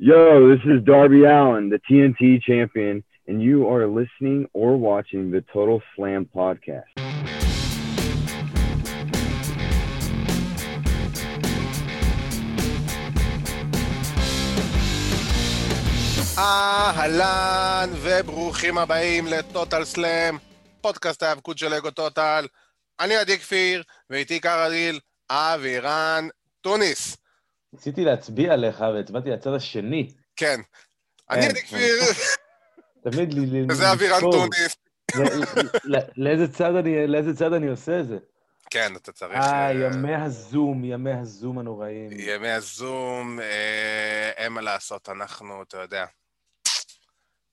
Yo, this is Darby Allen, the TNT champion, and you are listening or watching the Total Slam podcast. אהלן וברוכים הבאים לטוטל סלאם, פודקאסט ההיאבקות של אגו טוטל. אני עדי כפיר, ואיתי כרגיל אבירן טוניס. ניסיתי להצביע עליך והצבעתי לצד השני. כן. אני כן, עדי כפיר, תמיד לי... לי- וזה אבירן לזכור. טוניס. ל- ל- לאיזה צד אני- עושה את זה? כן, אתה צריך... אה, אה, ימי הזום, ימי הזום הנוראים. ימי הזום, אה, אין מה לעשות, אנחנו, אתה יודע.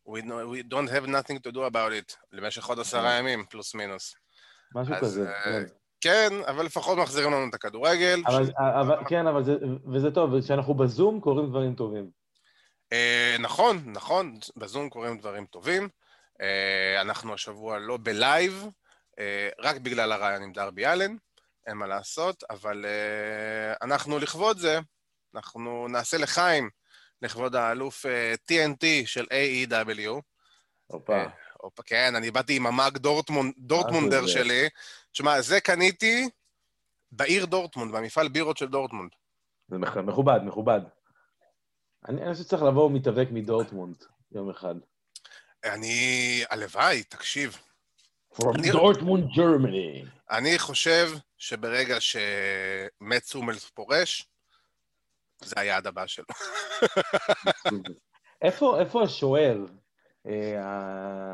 We, know, we don't have nothing to do about it, למשך עוד עשרה ימים, פלוס מינוס. משהו אז, כזה. אה, כן. אבל לפחות מחזירים לנו את הכדורגל. אבל- אבל- כן, אבל זה... וזה טוב, כשאנחנו בזום קורים דברים טובים. אה, נכון, נכון, בזום קורים דברים טובים. אה, אנחנו השבוע לא בלייב, אה, רק בגלל הרעיון עם דרבי אלן, אין מה לעשות, אבל אה, אנחנו לכבוד זה, אנחנו נעשה לחיים, לכבוד האלוף אה, TNT של AEW. הופה. אה, הופה, כן, אני באתי עם ה mug דורטמונד, דורטמונדר? שלי. תשמע, זה קניתי בעיר דורטמונד, במפעל בירות של דורטמונד. זה מכ- מכובד, מכובד. אני אני חושב שצריך לבוא מתאבק מדורטמונד יום אחד. אני, הלוואי, תקשיב. From אני- דורטמונד, גרמני. אני חושב שברגע שמת סומלס פורש, זה היעד הבא שלו. איפה איפה השוער? אה,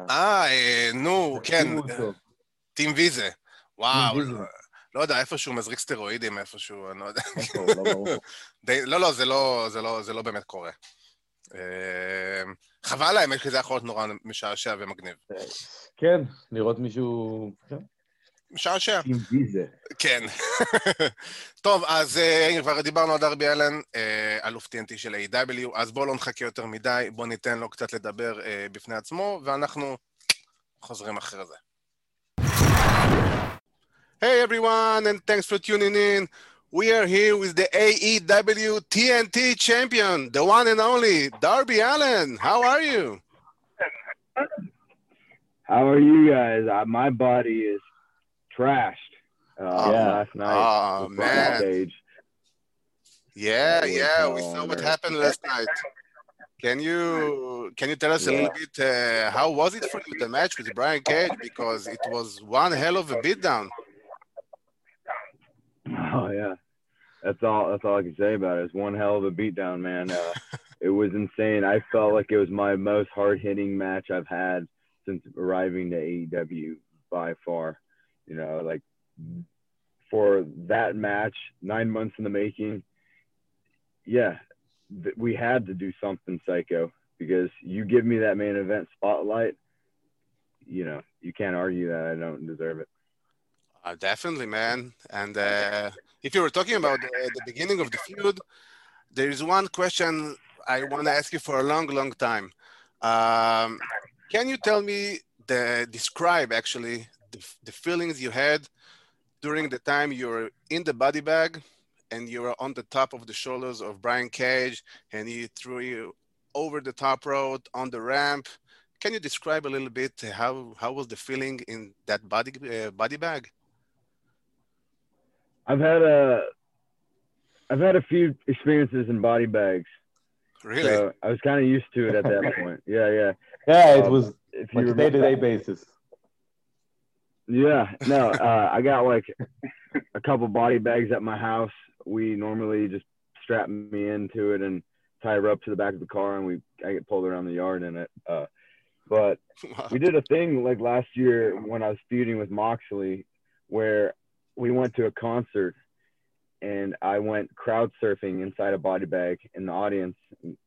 אה, אה, נו, כן. טים ויזה. וואו. לא- לא יודע, איפשהו מזריק סטרואידים, איפשהו, אני לא יודע. לא ברור. די- לא, לא, זה לא, זה לא, זה לא באמת קורה. אה, חבל האמת, כי זה יכול להיות נורא משעשע ומגניב. כן, לראות מישהו... כן. משעשע. עם ויזה. כן. טוב, אז אה, כבר דיברנו על דרבי אלן, אה, אלוף TNT של A.W, אז בואו לא נחכה יותר מדי, בואו ניתן לו קצת לדבר אה, בפני עצמו, ואנחנו חוזרים אחרי זה. Hey everyone, and thanks for tuning in. We are here with the AEW TNT champion, the one and only Darby Allen. How are you? How are you guys? Uh, my body is trashed uh, Yeah. last night. Oh, man. Stage. Yeah, yeah, we saw what happened last night. Can you can you tell us a little bit uh, how was it for you the match with Brian Cage because it was one hell of a beatdown. Oh yeah, that's all. That's all I can say about it. It's one hell of a beatdown, man. Uh, it was insane. I felt like it was my most hard-hitting match I've had since arriving to AEW by far. You know, like for that match, nine months in the making. Yeah, th- we had to do something psycho because you give me that main event spotlight. You know, you can't argue that I don't deserve it. Uh, definitely, man. And uh, if you were talking about the, the beginning of the feud, there is one question I want to ask you for a long, long time. Um, can you tell me the describe actually the, the feelings you had during the time you were in the body bag and you were on the top of the shoulders of Brian Cage and he threw you over the top rope on the ramp? Can you describe a little bit how how was the feeling in that body uh, body bag? I've had a, I've had a few experiences in body bags. Really? So I was kind of used to it at that point. Yeah, yeah. Yeah, it Um, was If you like remember, day-to-day basis. yeah, no, uh, I got like a couple body bags at my house. We normally just strap me into it and tie her up to the back of the car, and we I get pulled around the yard in it. Uh, but we did a thing like last year when I was feuding with Moxley, where we went to a concert and I went crowd surfing inside a body bag in the audience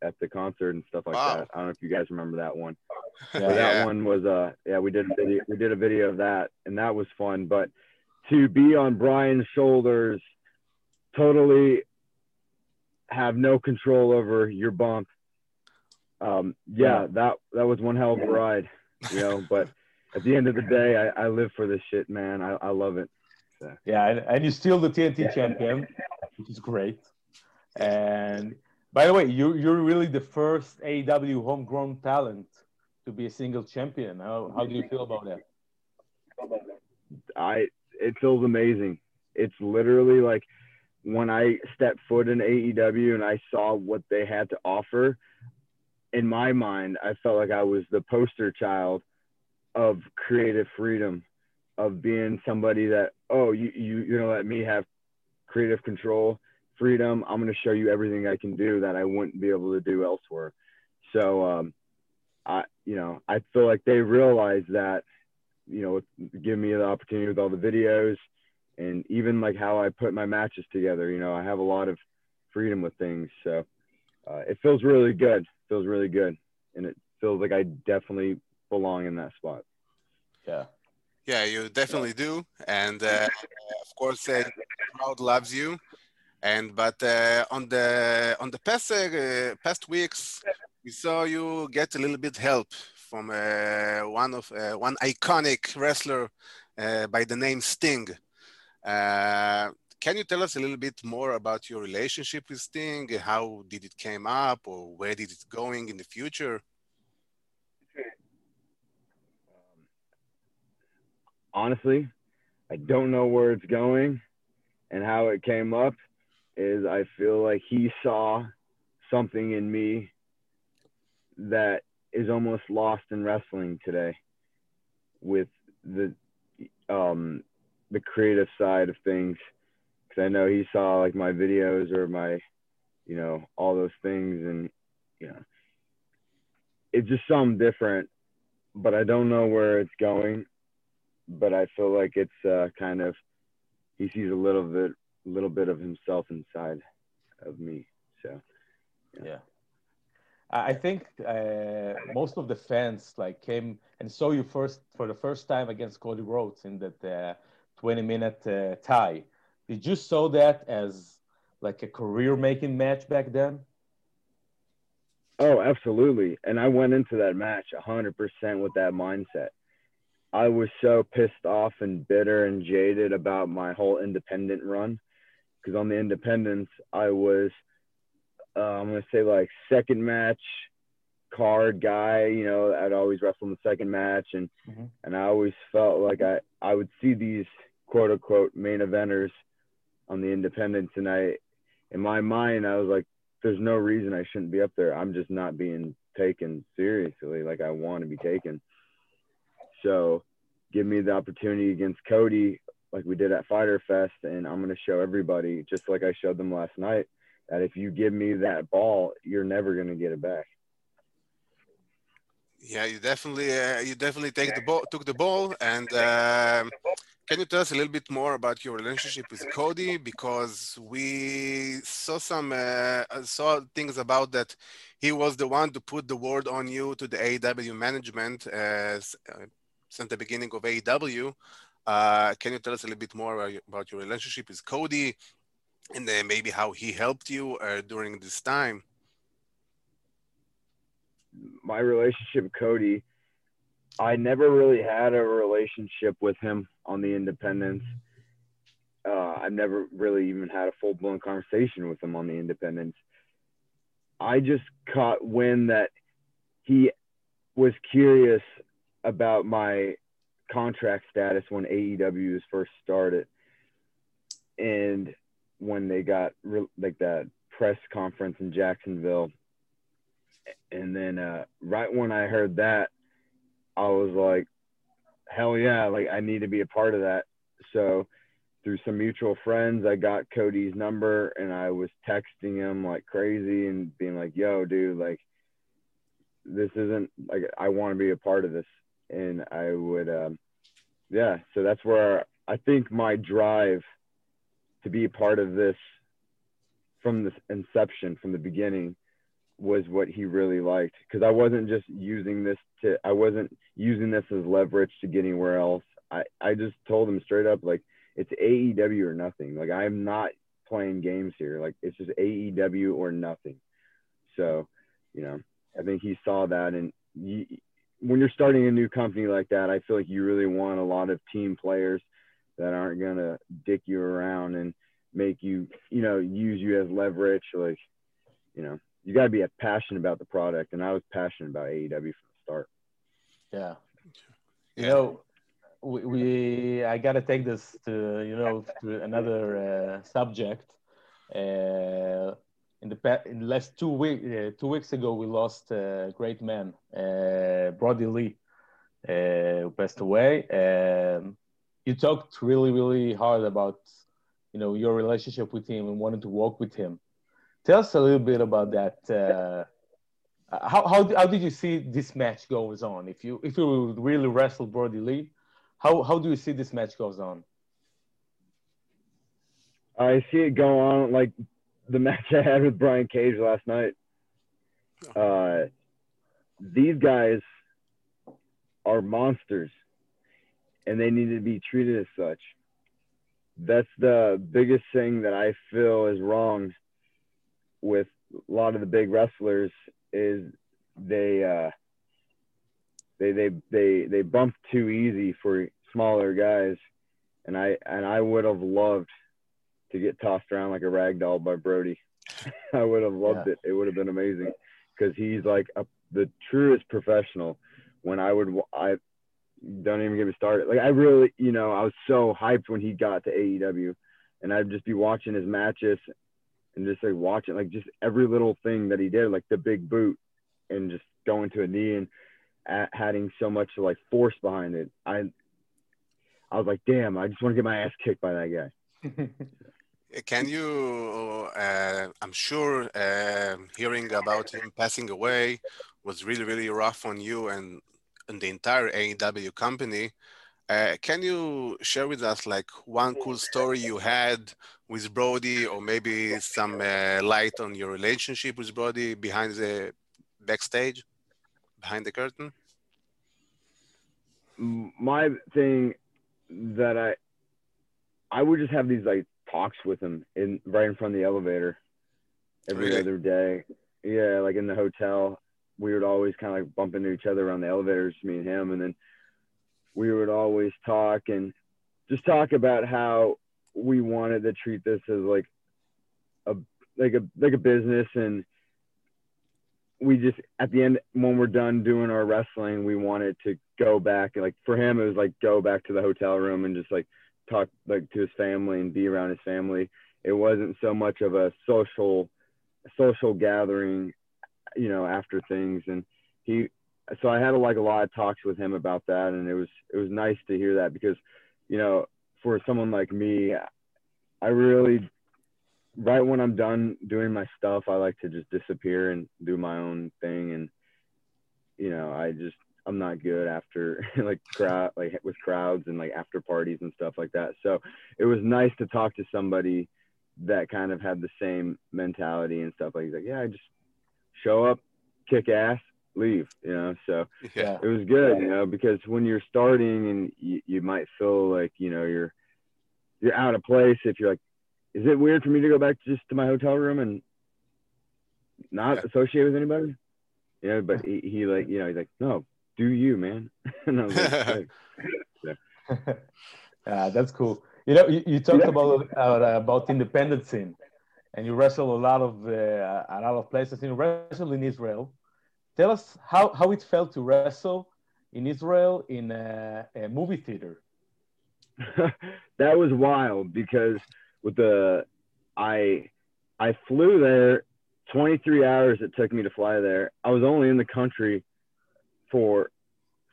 at the concert and stuff like Wow. that. I don't know if you guys remember that one. Yeah. That one was uh yeah we did a video we did a video of that and that was fun. But to be on Brian's shoulders, totally have no control over your bump. Um, yeah, that that was one hell of a ride, you know. But at the end of the day, I, I live for this shit, man. I, I love it. Yeah, and, and you're still the TNT champion, which is great. And By the way, you you're really the first AEW homegrown talent to be a single champion. How how do you feel about that? I it feels amazing. It's literally like when I stepped foot in AEW and I saw what they had to offer. In my mind, I felt like I was the poster child of creative freedom, of being somebody that oh you you you're gonna let me have creative control freedom. I'm going to show you everything I can do that I wouldn't be able to do elsewhere. So, um, I, you know, I feel like they realize that, you know, give me the opportunity with all the videos and even like how I put my matches together. You know, I have a lot of freedom with things. So, uh, it feels really good. It feels really good. And it feels like I definitely belong in that spot. Yeah. Yeah, you definitely do. And uh, of course, uh, the crowd loves you and but uh, on the on the past uh, past weeks, we saw you get a little bit help from uh, one of uh, one iconic wrestler uh, by the name Sting. Can you tell us a little bit more about your relationship with Sting? How did it came up, or where did it going in the future? Honestly, I don't know where it's going and how it came up is I feel like he saw something in me that is almost lost in wrestling today with the um the creative side of things. Because I know he saw like my videos or my you know all those things and you know it's just something different but I don't know where it's going but I feel like it's uh, kind of he sees a little bit little bit of himself inside of me. So, yeah. yeah. I think uh, most of the fans like came and saw you first for the first time against Cody Rhodes in that uh, 20 minute uh, tie. Did you saw that as like a career making match back then? Oh, absolutely. And I went into that match 100% with that mindset. I was so pissed off and bitter and jaded about my whole independent run because on the independents I was uh, I'm gonna say like second match card guy. You know, I'd always wrestle in the second match, and mm-hmm. and I always felt like I I would see these quote unquote main eventers on the independents, and I in my mind I was like, there's no reason I shouldn't be up there. I'm just not being taken seriously like I want to be taken. So give me the opportunity against Cody like we did at Fighter Fest, and I'm going to show everybody, just like I showed them last night, that if you give me that ball, you're never going to get it back. Yeah, you definitely uh, you definitely take the ball, took the ball, and um, can you tell us a little bit more about your relationship with Cody? Because we saw some uh, saw things about that he was the one to put the word on you to the AEW management as, uh, since the beginning of AEW. Uh, can you tell us a little bit more about your relationship with Cody and then maybe how he helped you uh, during this time? My relationship with Cody, I never really had a relationship with him on the independents. Uh, I've never really even had a full blown conversation with him on the independents. I just caught wind that he was curious about my contract status when AEW was first started, and when they got re- like that press conference in Jacksonville, and then uh, right when I heard that, I was like, hell yeah, like I need to be a part of that. So through some mutual friends, I got Cody's number and I was texting him like crazy and being like, yo, dude, like this isn't like I want to be a part of this and I would, um, yeah. So that's where I think my drive to be a part of this from the inception, from the beginning, was what he really liked. Because I wasn't just using this to, I wasn't using this as leverage to get anywhere else. I, I just told him straight up, like, it's AEW or nothing. Like, I'm not playing games here. Like, it's just AEW or nothing. So, you know, I think he saw that and he, when you're starting a new company like that, I feel like you really want a lot of team players that aren't going to dick you around and make you, you know, use you as leverage. Like, you know, you got to be a passionate about the product, and I was passionate about AEW from the start. Yeah. Yeah. You know, we, we I gotta take this to you know to another uh, subject. Uh, in the pa- in the last two week uh, two weeks ago, we lost a great man, uh, Brody Lee, uh, who passed away. Um, you talked really really hard about you know your relationship with him and wanted to work with him. Tell us a little bit about that. Uh, how, how, how did you see this match goes on? If you if you really wrestle Brody Lee, how how do you see this match goes on? I see it go on like the match I had with Brian Cage last night. Uh, these guys are monsters, and they need to be treated as such. That's the biggest thing that I feel is wrong with a lot of the big wrestlers is they uh, they they they they bump too easy for smaller guys, and I and I would have loved to get tossed around like a rag doll by Brody. I would have loved Yeah. it. It would have been amazing because he's like a, the truest professional. When I would, I don't even get me started. Like I really, you know, I was so hyped when he got to AEW, and I'd just be watching his matches and just like watching like just every little thing that he did, like the big boot and just going to a knee and a- adding so much like force behind it. I, I was like, damn, I just want to get my ass kicked by that guy. Can you? Uh, I'm sure um hearing about him passing away was really, really rough on you and, and the entire AEW company. Uh, can you share with us like one cool story you had with Brody, or maybe some uh, light on your relationship with Brody behind the backstage, behind the curtain? My thing that I, I would just have these like talks with him in right in front of the elevator every Really? other day. Yeah, like in the hotel, we would always kind of like bump into each other around the elevators, me and him, and then we would always talk and just talk about how we wanted to treat this as like a like a like a business and we just at the end when we're done doing our wrestling we wanted to go back like for him it was like go back to the hotel room and just like talk like to his family and be around his family. It wasn't so much of a social social gathering you know after things. And he so i had a, like a lot of talks with him about that. And it was it was nice to hear that because you know for someone like me i really right when i'm done doing my stuff i like to just disappear and do my own thing. And you know i just i'm not good after like crowd like with crowds and like after parties and stuff like that so it was nice to talk to somebody that kind of had the same mentality and stuff like he's like yeah i just show up kick ass leave you know so yeah. it was good, you know, because when you're starting and you, you might feel like, you know, you're you're out of place if you're like, is it weird for me to go back just to my hotel room and not Yeah. associate with anybody? You know, but he, he like, you know, he's like, no, do you, man? and I was like, "Hey." uh, that's cool. You know, you, you talked Yeah. about uh, about independent scene, and you wrestle a lot of uh, a lot of places. You wrestle in Israel. Tell us how, how it felt to wrestle in Israel in a, a movie theater. that was wild because with the I I flew there 23 hours it took me to fly there. I was only in the country for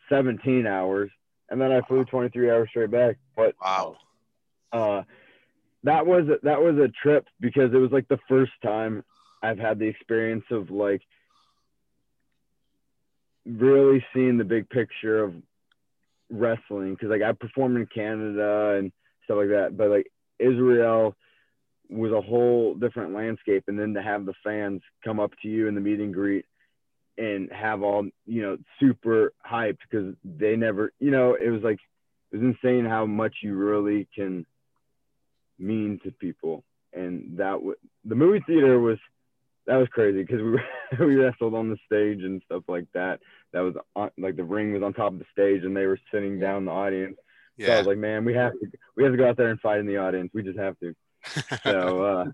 17 hours and then I flew 23 hours straight back. But Wow. uh that was that was a trip because it was like the first time I've had the experience of like really seeing the big picture of wrestling because like I performed in Canada and stuff like that, but like Israel was a whole different landscape, and then to have the fans come up to you in the meet and greet and have all you know super hyped because they never you know it was like it was insane how much you really can mean to people. And that w- the movie theater was that was crazy because we were, we wrestled on the stage and stuff like that. That was on, like the ring was on top of the stage and they were sitting down the audience. So I was like man we have to we have to go out there and fight in the audience. We just have to. So uh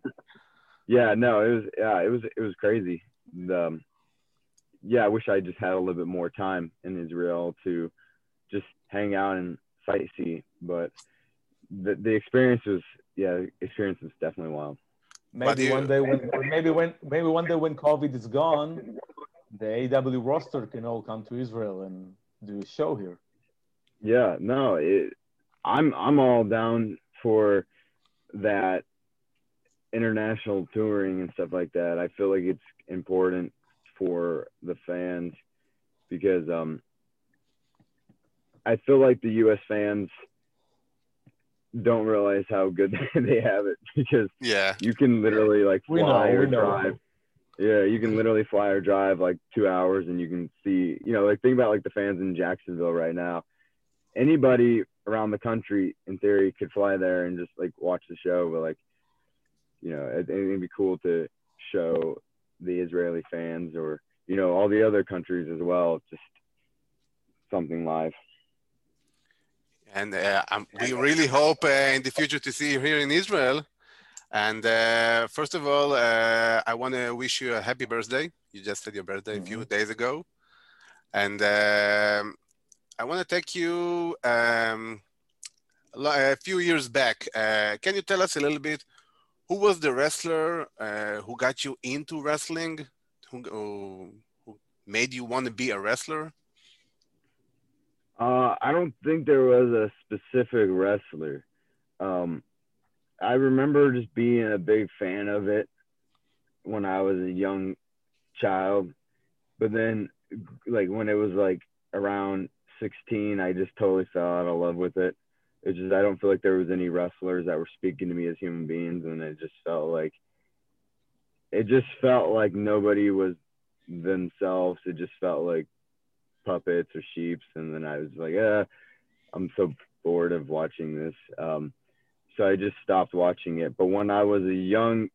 yeah, no, it was yeah, it was it was crazy. The, um, yeah, I wish I just had a little bit more time in Israel to just hang out and sightsee. But the the experience was yeah, experience was definitely wild. Maybe you- one day when maybe when maybe one day when COVID is gone, the AW roster can all come to Israel and do a show here. Yeah, no, it, I'm I'm all down for that international touring and stuff like that. I feel like it's important for the fans because um I feel like the US fans don't realize how good they have it because Yeah. you can literally like fly know, or drive. Yeah, you can literally fly or drive like two hours and you can see, you know, like think about like the fans in Jacksonville right now. Anybody around the country, in theory, could fly there and just like watch the show. But like, you know, it, it'd be cool to show the Israeli fans or you know all the other countries as well, just something live. And uh, um, we really hope uh, in the future to see you here in Israel. And uh, first of all, uh, I want to wish you a happy birthday. You just had your birthday a few days ago. And um, I want to take you um, a a few years back. Uh, can you tell us a little bit who was the wrestler uh, who got you into wrestling? Who, who, who made you want to be a wrestler? Uh, I don't think there was a specific wrestler. Um, I remember just being a big fan of it when I was a young child, but then like when it was like around 16, I just totally fell out of love with it. It's just I don't feel like there was any wrestlers that were speaking to me as human beings, and it just felt like it just felt like nobody was themselves. It just felt like puppets or sheeps and then i was like uh i'm so bored of watching this um so i just stopped watching it but when i was a young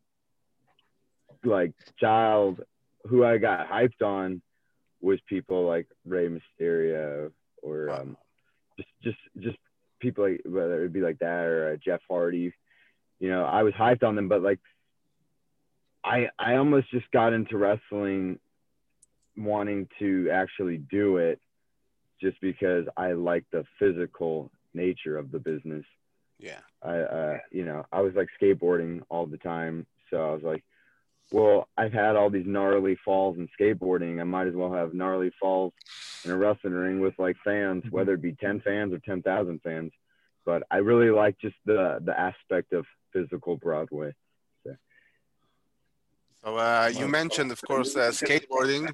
like child who i got hyped on was people like Rey mysterio or um just just just people like whether it would be like that or uh, jeff hardy you know i was hyped on them but like i i almost just got into wrestling wanting to actually do it just because I like the physical nature of the business. Yeah. I, uh, you know, I was like skateboarding all the time. So I was like, well, I've had all these gnarly falls in skateboarding. I might as well have gnarly falls in a wrestling ring with like fans, whether it be 10 fans or 10,000 fans. But I really like just the, the aspect of physical Broadway. So uh, you mentioned, of course, uh, skateboarding,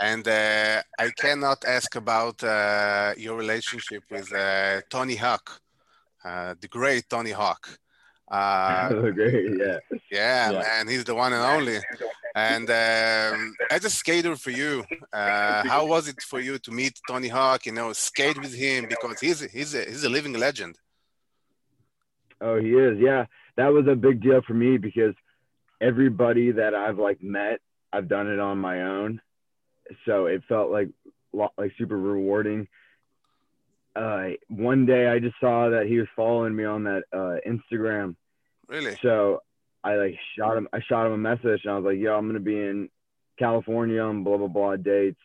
and uh, I cannot ask about uh, your relationship with uh, Tony Hawk, uh, the great Tony Hawk. Uh, Great, yeah. yeah, Yeah. man, he's the one and only. And um, as a skater for you, uh, how was it for you to meet Tony Hawk? You know, skate with him because he's he's a, he's a living legend. Oh, he is. Yeah, that was a big deal for me because everybody that I've like met, I've done it on my own, so it felt like like super rewarding. Uh, one day I just saw that he was following me on that uh, Instagram, Really? so I like shot him. I shot him a message and I was like, "Yo, I'm gonna be in California on blah blah blah dates.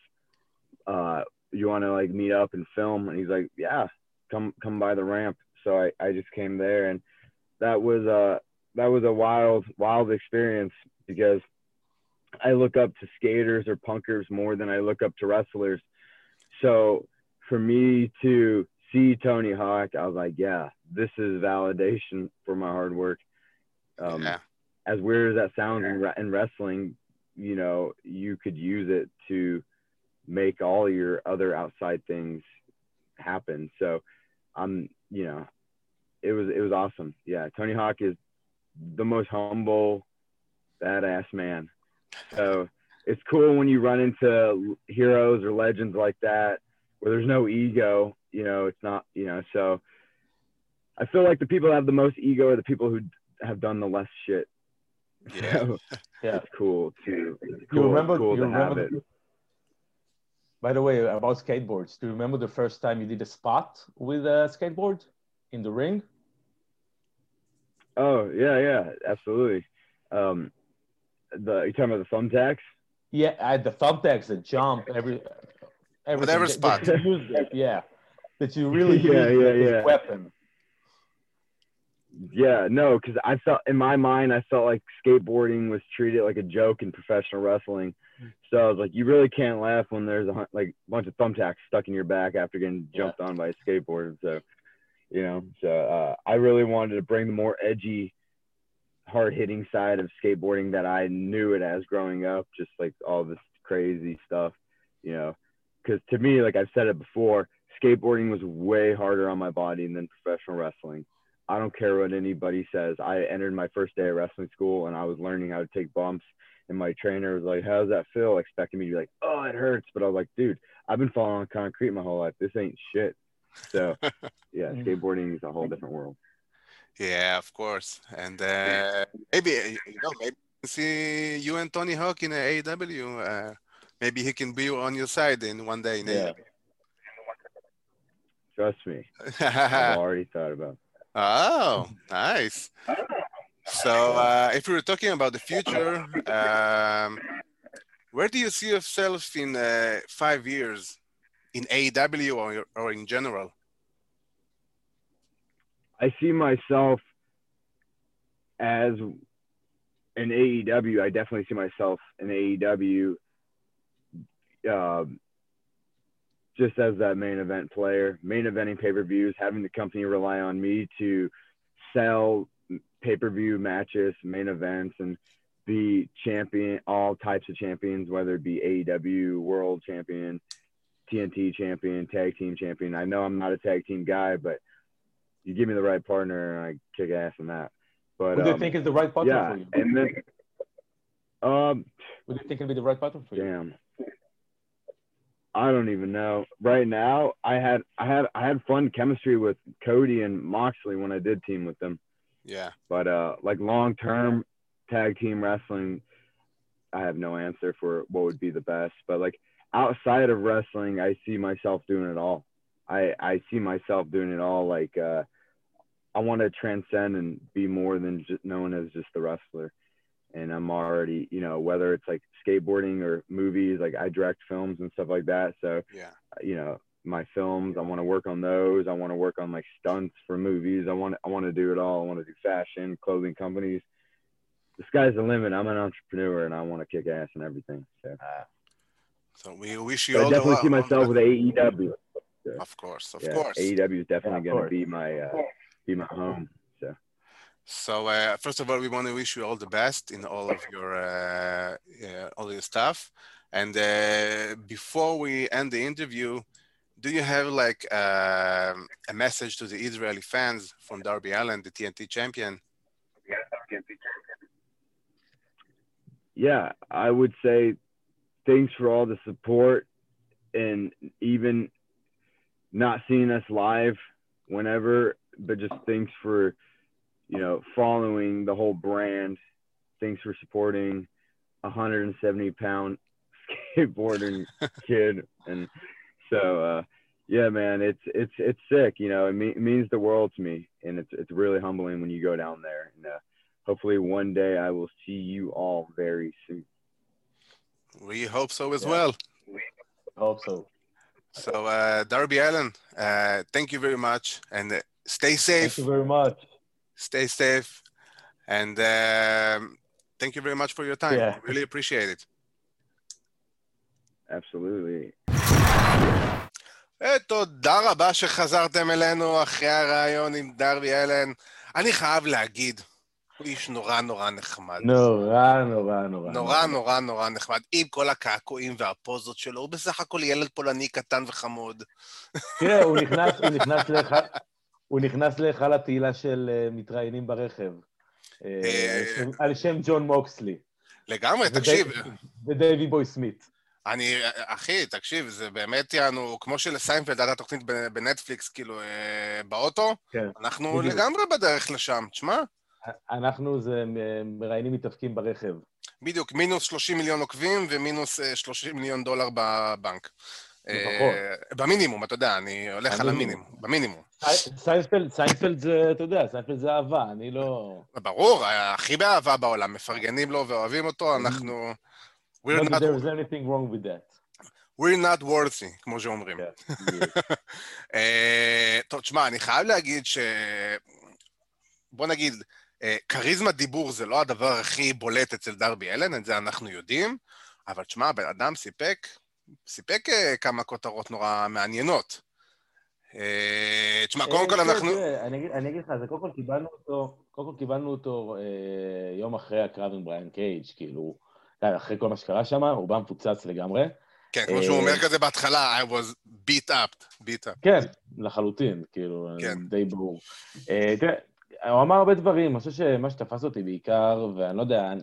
Uh, you want to like meet up and film?" And he's like, "Yeah, come come by the ramp." So I I just came there and that was a that was a wild wild experience because I look up to skaters or punkers more than I look up to wrestlers. So for me to see Tony Hawk, I was like, yeah, this is validation for my hard work. Um, yeah. As weird as that sounds in, re- in wrestling, you know, you could use it to make all your other outside things happen. So I'm, you know, it was it was awesome. Yeah, Tony Hawk is the most humble, badass man. So it's cool when you run into heroes or legends like that where there's no ego. You know, it's not. You know, so I feel like the people that have the most ego are the people who have done the less shit. Yeah. So Yeah. it's cool to. It's You cool, remember? cool you to have remember? it. By the way, about skateboards, do you remember the first time you did a spot with a skateboard in the ring? Oh yeah, yeah, absolutely. Um, The you talking about the thumbtacks? Yeah, I had the thumbtacks, the jump, every everything. Whatever that- spot. That you use it, yeah, that you really Yeah, use yeah, it as yeah. a weapon. Yeah, no, because I felt in my mind I felt like skateboarding was treated like a joke in professional wrestling. So I was like, you really can't laugh when there's a like bunch of thumbtacks stuck in your back after getting jumped on by a skateboard. So, you know, so uh, I really wanted to bring the more edgy, hard hitting side of skateboarding that I knew it as growing up, just like all this crazy stuff, you know. Because to me, like I've said it before, skateboarding was way harder on my body than professional wrestling. I don't care what anybody says. I entered my first day of wrestling school and I was learning how to take bumps. And my trainer was like, "How's that feel?" Expecting me to be like, "Oh, it hurts," but I was like, "Dude, I've been falling on concrete my whole life. This ain't shit." So, yeah, skateboarding is a whole different world. Yeah, of course. And uh, maybe you know, maybe see you and Tony Hawk in AEW. Uh, maybe he can be on your side in one day. In Yeah. Trust me, I've already thought about. oh, nice. So, uh, if we were talking about the future, um, where do you see yourself in uh, five years in AEW or, or in general? I see myself as in AEW. I definitely see myself in AEW, um, just as that main event player, main eventing pay per views, having the company rely on me to sell pay per view matches, main events, and be champion, all types of champions, whether it be AEW World Champion, TNT Champion, Tag Team Champion. I know I'm not a tag team guy, but you give me the right partner and I kick ass in that. But Who do you um, think is the right partner yeah, for you? and then um, Who do you think will be the right partner for you? damn, I don't even know. Right now, I had I had I had fun chemistry with Cody and Moxley when I did team with them. Yeah. But uh, like long term tag team wrestling, I have no answer for what would be the best. But like outside of wrestling, I see myself doing it all. I I see myself doing it all. Like uh, I want to transcend and be more than just known as just the wrestler. And I'm already, you know, whether it's like skateboarding or movies, like I direct films and stuff like that. So Yeah. you know my films i want to work on those. I want to work on like stunts for movies. I want i want to do it all. I want to do fashion clothing companies. The sky's the limit. I'm an entrepreneur and i want to kick ass and everything so. So we wish you but i all the definitely see myself with aew Of course, of yeah course. aew is definitely Yeah, going to be my uh be my home so uh, first of all, we want to wish you all the best in all of your uh, uh, all your stuff. And uh, before we end the interview, do you have like um a message to the Israeli fans from Darby Allen, the TNT champion? yeah, I would say thanks for all the support and even not seeing us live whenever, but just thanks for, you know, following the whole brand. Thanks for supporting a 170 pound skateboarding kid. And so, uh, yeah, man, it's, it's, it's sick. You know, it, me- it means the world to me. And it's, it's really humbling when you go down there. And, uh, hopefully one day I will see you all very soon. We hope so as Yeah. well. Hope so. So uh, Darby Allen, uh, thank you very much, and uh, stay safe. Thank you very much. Stay safe, and um, thank you very much for your time. Yeah. Really appreciate it. Absolutely. אה, תודה רבה שחזרתם אלינו אחרי הרעיון עם דרבי אלן. אני חייב להגיד, הוא איש נורא נורא נחמד. נורא, נורא, נורא. נורא נורא נורא נחמד, עם כל הקעקועים והפוזות שלו, הוא בסך הכל ילד פולני קטן וחמוד. תראה, הוא נכנס, הוא נכנס להיכל, הוא נכנס להיכל התהילה של אה, מתראיינים ברכב. אה, אה, על שם- ג'ון מוקסלי. לגמרי, תקשיב, ודייווי בוי סמית. אני, אחי, תקשיב, זה באמת יענו, כמו שלסיינפלד הייתה תוכנית בנטפליקס, כאילו, אה, באוטו, כן. אנחנו בדיוק. לגמרי בדרך לשם, תשמע, אנחנו זה מראיינים מתאבקים ברכב. בדיוק, מינוס 30 מיליון עוקבים ומינוס אה, 30 מיליון דולר בבנק. אה, במינימום, אתה יודע, אני הולך על המינימום, במינימום. סיינפלד, סיינפלד זה, אתה יודע, סיינפלד זה אהבה, אני לא... ברור, הכי באהבה בעולם, מפרגנים לו ואוהבים אותו, אנחנו... Not that there is anything wrong with that. We're not worthy, כמו שאומרים. אה, טוב, תשמע, אני חייב להגיד ש... בוא נגיד, כריזמה דיבור זה לא הדבר הכי בולט אצל דרבי אלן, את זה אנחנו יודעים, אבל תשמע, בן אדם סיפק סיפק אה, כמה כותרות נורא מעניינות. אה, תשמע, קודם כל אנחנו... אני אגיד לך, זה קודם כל קיבלנו אותו, קודם כל קיבלנו אותו אה, יום אחרי הקרב עם בריאן קייג', כאילו, אחרי כל מה שקרה שם, הוא בא מפוצץ לגמרי. כן, כמו שהוא אומר כזה בהתחלה, I was beat up, beat up. כן, לחלוטין, כאילו, כן. די ברור. תראה, הוא אמר הרבה דברים, אני חושב שמה שתפס אותי בעיקר, ואני לא יודע,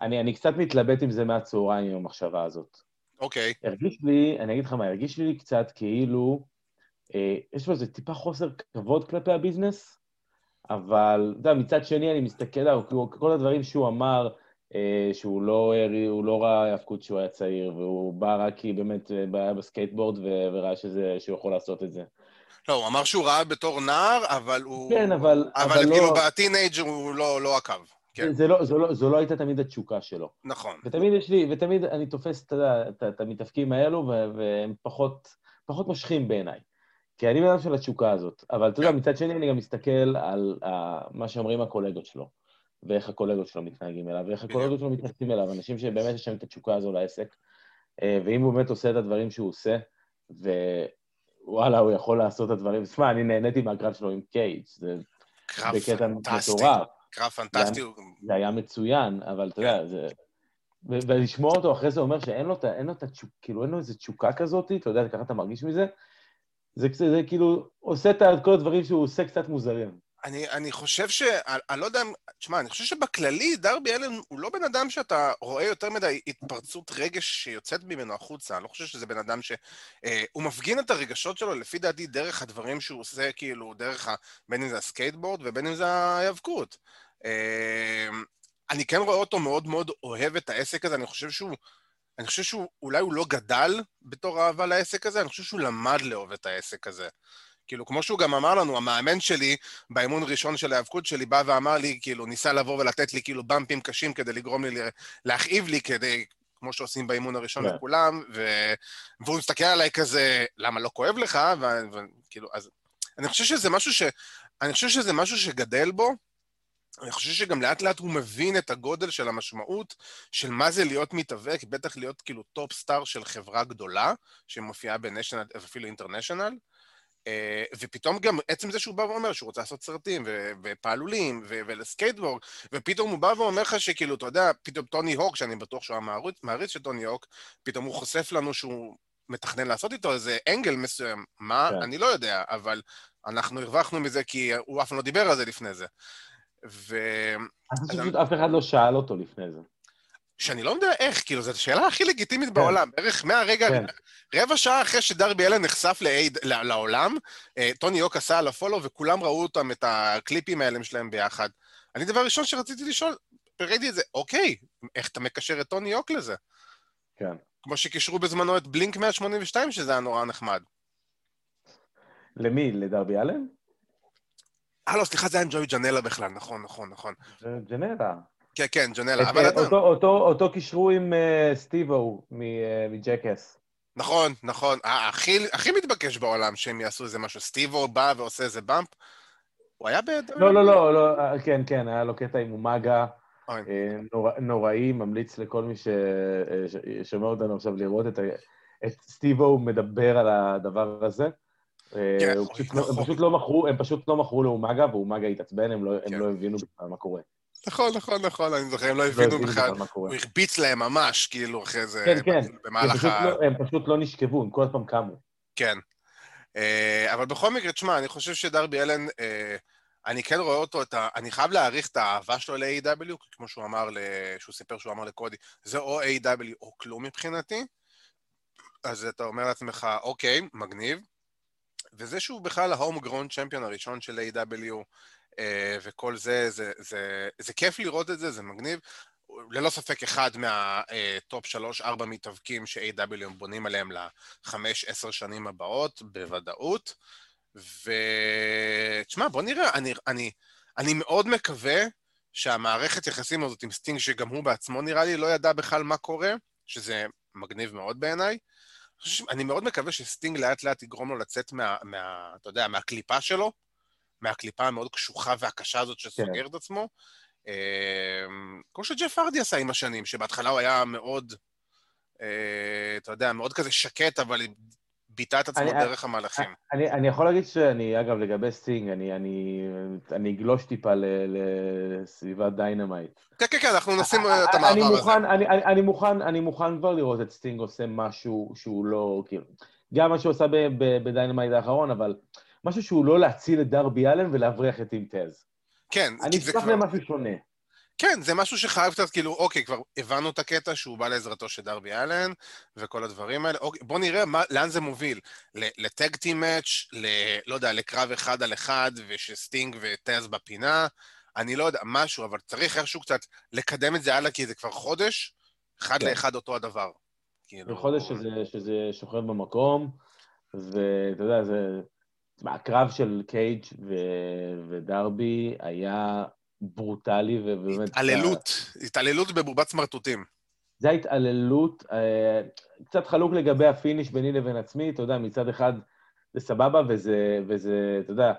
אני קצת מתלבט עם זה מהצהריים עם המחשבה הזאת. אוקיי. Okay. הרגיש לי, אני אגיד לך מה, הרגיש לי קצת כאילו, אה, יש לו איזה טיפה חוסר כבוד כלפי הביזנס, אבל, אתה יודע, מצד שני אני מסתכל על כל הדברים שהוא אמר, אה, שהוא לא, לא ראה היאבקות כשהוא היה צעיר, והוא בא רק כי באמת אה, היה בסקייטבורד וראה שזה, שהוא יכול לעשות את זה. לא, הוא אמר שהוא ראה בתור נער, אבל הוא... כן, אבל... אבל, אבל כאילו לא... ב teenage הוא לא, לא עקב. כן. זה לא, זו, לא, זו לא הייתה תמיד התשוקה שלו. נכון. ותמיד יש לי, ותמיד אני תופס, אתה יודע, את המתאבקים האלו, והם פחות, פחות מושכים בעיניי. כי אני בן אדם של התשוקה הזאת. אבל אתה יודע, כן. מצד שני אני גם מסתכל על אה, מה שאומרים הקולגות שלו, ואיך הקולגות שלו מתנהגים אליו, ואיך הקולגות שלו מתייחסים אליו, אנשים שבאמת יש להם את התשוקה הזו לעסק. Uh, ואם הוא באמת עושה את הדברים שהוא עושה, ווואלה, הוא יכול לעשות את הדברים. תשמע, אני נהניתי מהקרב שלו עם קייג', זה בקטע מטורף. קרב פנטסטי. זה היה מצוין, אבל אתה יודע, זה... ולשמוע אותו אחרי זה אומר שאין לו, לו את התשוקה, כאילו אין לו איזו תשוקה כזאת, אתה יודע, ככה אתה מרגיש מזה, זה, זה, זה כאילו עושה את כל הדברים שהוא עושה קצת מוזרים. אני, אני חושב ש... אני לא יודע... תשמע, אני חושב שבכללי דרבי אלן הוא לא בן אדם שאתה רואה יותר מדי התפרצות רגש שיוצאת ממנו החוצה. אני לא חושב שזה בן אדם ש... אה, הוא מפגין את הרגשות שלו, לפי דעתי, דרך הדברים שהוא עושה, כאילו, דרך ה... בין אם זה הסקייטבורד ובין אם זה ההיאבקות. אה, אני כן רואה אותו מאוד מאוד אוהב את העסק הזה, אני חושב שהוא... אני חושב שהוא, אולי הוא לא גדל בתור אהבה לעסק הזה, אני חושב שהוא למד לאהוב את העסק הזה. כאילו, כמו שהוא גם אמר לנו, המאמן שלי, באימון ראשון של ההיאבקות שלי, בא ואמר לי, כאילו, ניסה לבוא ולתת לי כאילו במפים קשים כדי לגרום לי להכאיב לי, כדי, כמו שעושים באימון הראשון yeah. כן. לכולם, ו... והוא מסתכל עליי כזה, למה לא כואב לך? וכאילו, אז... אני חושב שזה משהו ש... אני חושב שזה משהו שגדל בו, אני חושב שגם לאט לאט הוא מבין את הגודל של המשמעות של מה זה להיות מתאבק, בטח להיות כאילו top star של חברה גדולה, שמופיעה ב national, אפילו international. אה, ופתאום גם עצם זה שהוא בא ואומר שהוא רוצה לעשות סרטים ופעלולים ולסקייטבורד, ופתאום הוא בא ואומר לך שכאילו, אתה יודע, פתאום טוני הוק, שאני בטוח שהוא מעריץ של טוני הוק, פתאום הוא חושף לנו שהוא מתכנן לעשות איתו איזה angle מסוים. מה? כן. אני לא יודע, אבל אנחנו הרווחנו מזה כי הוא אף פעם לא דיבר על זה לפני זה. ו... אני חושב שפשוט אף אחד לא שאל אותו לפני זה. שאני לא יודע איך, כאילו, זו השאלה הכי לגיטימית כן. בעולם. בערך מהרגע, כן. רבע שעה אחרי שדרבי אלן נחשף לאייד, לעולם, אה, טוני יוק עשה על הפולו וכולם ראו אותם, את הקליפים האלה שלהם ביחד. אני דבר ראשון שרציתי לשאול, ראיתי את זה, אוקיי, איך אתה מקשר את טוני יוק לזה? כן. כמו שקישרו בזמנו את בלינק 182, שזה היה נורא נחמד. למי? לדרבי אלן? אה, לא, סליחה, זה היה עם ג'וי ג'נלה בכלל, נכון, נכון, נכון. ג'נלה. כן, כן, ג'נלה, אבל אתה... אותו, קישרו עם uh, סטיבו מג'קס. נכון, נכון. הכי, מתבקש בעולם שהם יעשו איזה משהו. סטיבו בא ועושה איזה באמפ. הוא היה ב... לא, לא, לא, לא, כן, כן, היה לו קטע עם אומאגה. נורא, נוראי, ממליץ לכל מי ששומע אותנו עכשיו לראות את, את סטיבו מדבר על הדבר הזה. כן, פשוט, נכון. הם, פשוט לא מכרו, הם פשוט לא מכרו לאומאגה, ואומאגה התעצבן, הם לא, כן. הם לא הבינו בכלל מה קורה. נכון, נכון, נכון, אני זוכר, הם לא, לא הבינו בכלל, הוא הרביץ להם ממש, כאילו, אחרי זה, כן, כן, במהלך ה... לא, הם פשוט לא נשכבו, הם כל הזמן קמו. כן. אה, אבל בכל מקרה, תשמע, אני חושב שדרבי אלן, אה, אני כן רואה אותו, אני חייב להעריך את האהבה שלו ל-AW, כמו שהוא אמר, שהוא סיפר שהוא אמר לקודי, זה או AW או כלום מבחינתי, אז אתה אומר לעצמך, אוקיי, מגניב. וזה שהוא בכלל ההום גרון צ'מפיון הראשון של A.W. אה, וכל זה, זה, זה, זה כיף לראות את זה, זה מגניב. ללא ספק אחד מהטופ שלוש-ארבע מתאבקים ש-AW בונים עליהם לחמש-עשר שנים הבאות, בוודאות. ותשמע, בוא נראה, אני, אני, אני מאוד מקווה שהמערכת יחסים הזאת עם סטינג, שגם הוא בעצמו נראה לי לא ידע בכלל מה קורה, שזה מגניב מאוד בעיניי. אני מאוד מקווה שסטינג לאט לאט יגרום לו לצאת מה, מה, אתה יודע, מהקליפה שלו, מהקליפה המאוד קשוחה והקשה הזאת שסוגר כן. את עצמו. אה, כמו שג'ף הארדי עשה עם השנים, שבהתחלה הוא היה מאוד, אה, אתה יודע, מאוד כזה שקט, אבל ביטא את עצמו אני, דרך המהלכים. אני, אני יכול להגיד שאני, אגב, לגבי סטינג, אני, אני, אני אגלוש טיפה לסביבת דיינמייט. כן, כן, כן, אנחנו נשים את המעבר אני מוכן, הזה. אני, אני, אני, מוכן, אני מוכן כבר לראות את סטינג עושה משהו שהוא לא, כאילו, גם מה שהוא עשה בדיינמייט האחרון, אבל משהו שהוא לא להציל את דרבי אלן ולהבריח את טים טאז. כן. אני אשמח כבר... למשהו שונה. כן, זה משהו שחייב קצת, כאילו, אוקיי, כבר הבנו את הקטע שהוא בא לעזרתו של דרבי אלן וכל הדברים האלה. אוקיי, בוא נראה מה, לאן זה מוביל. לטאג טים מאץ', ל... לא יודע, לקרב אחד על אחד, ושסטינג וטז בפינה. אני לא יודע, משהו, אבל צריך איכשהו קצת לקדם את זה הלאה, כי זה כבר חודש, אחד כן. לאחד אותו הדבר. כאילו... חודש שזה, שזה שוכב במקום, ואתה יודע, זה... הקרב של קייג' ו... ודרבי היה ברוטלי ובאמת... התעללות, התעללות בבובת סמרטוטים. זה ההתעללות, אה, קצת חלוק לגבי ה finish ביני לבין עצמי, אתה יודע, מצד אחד זה סבבה וזה, וזה אתה יודע,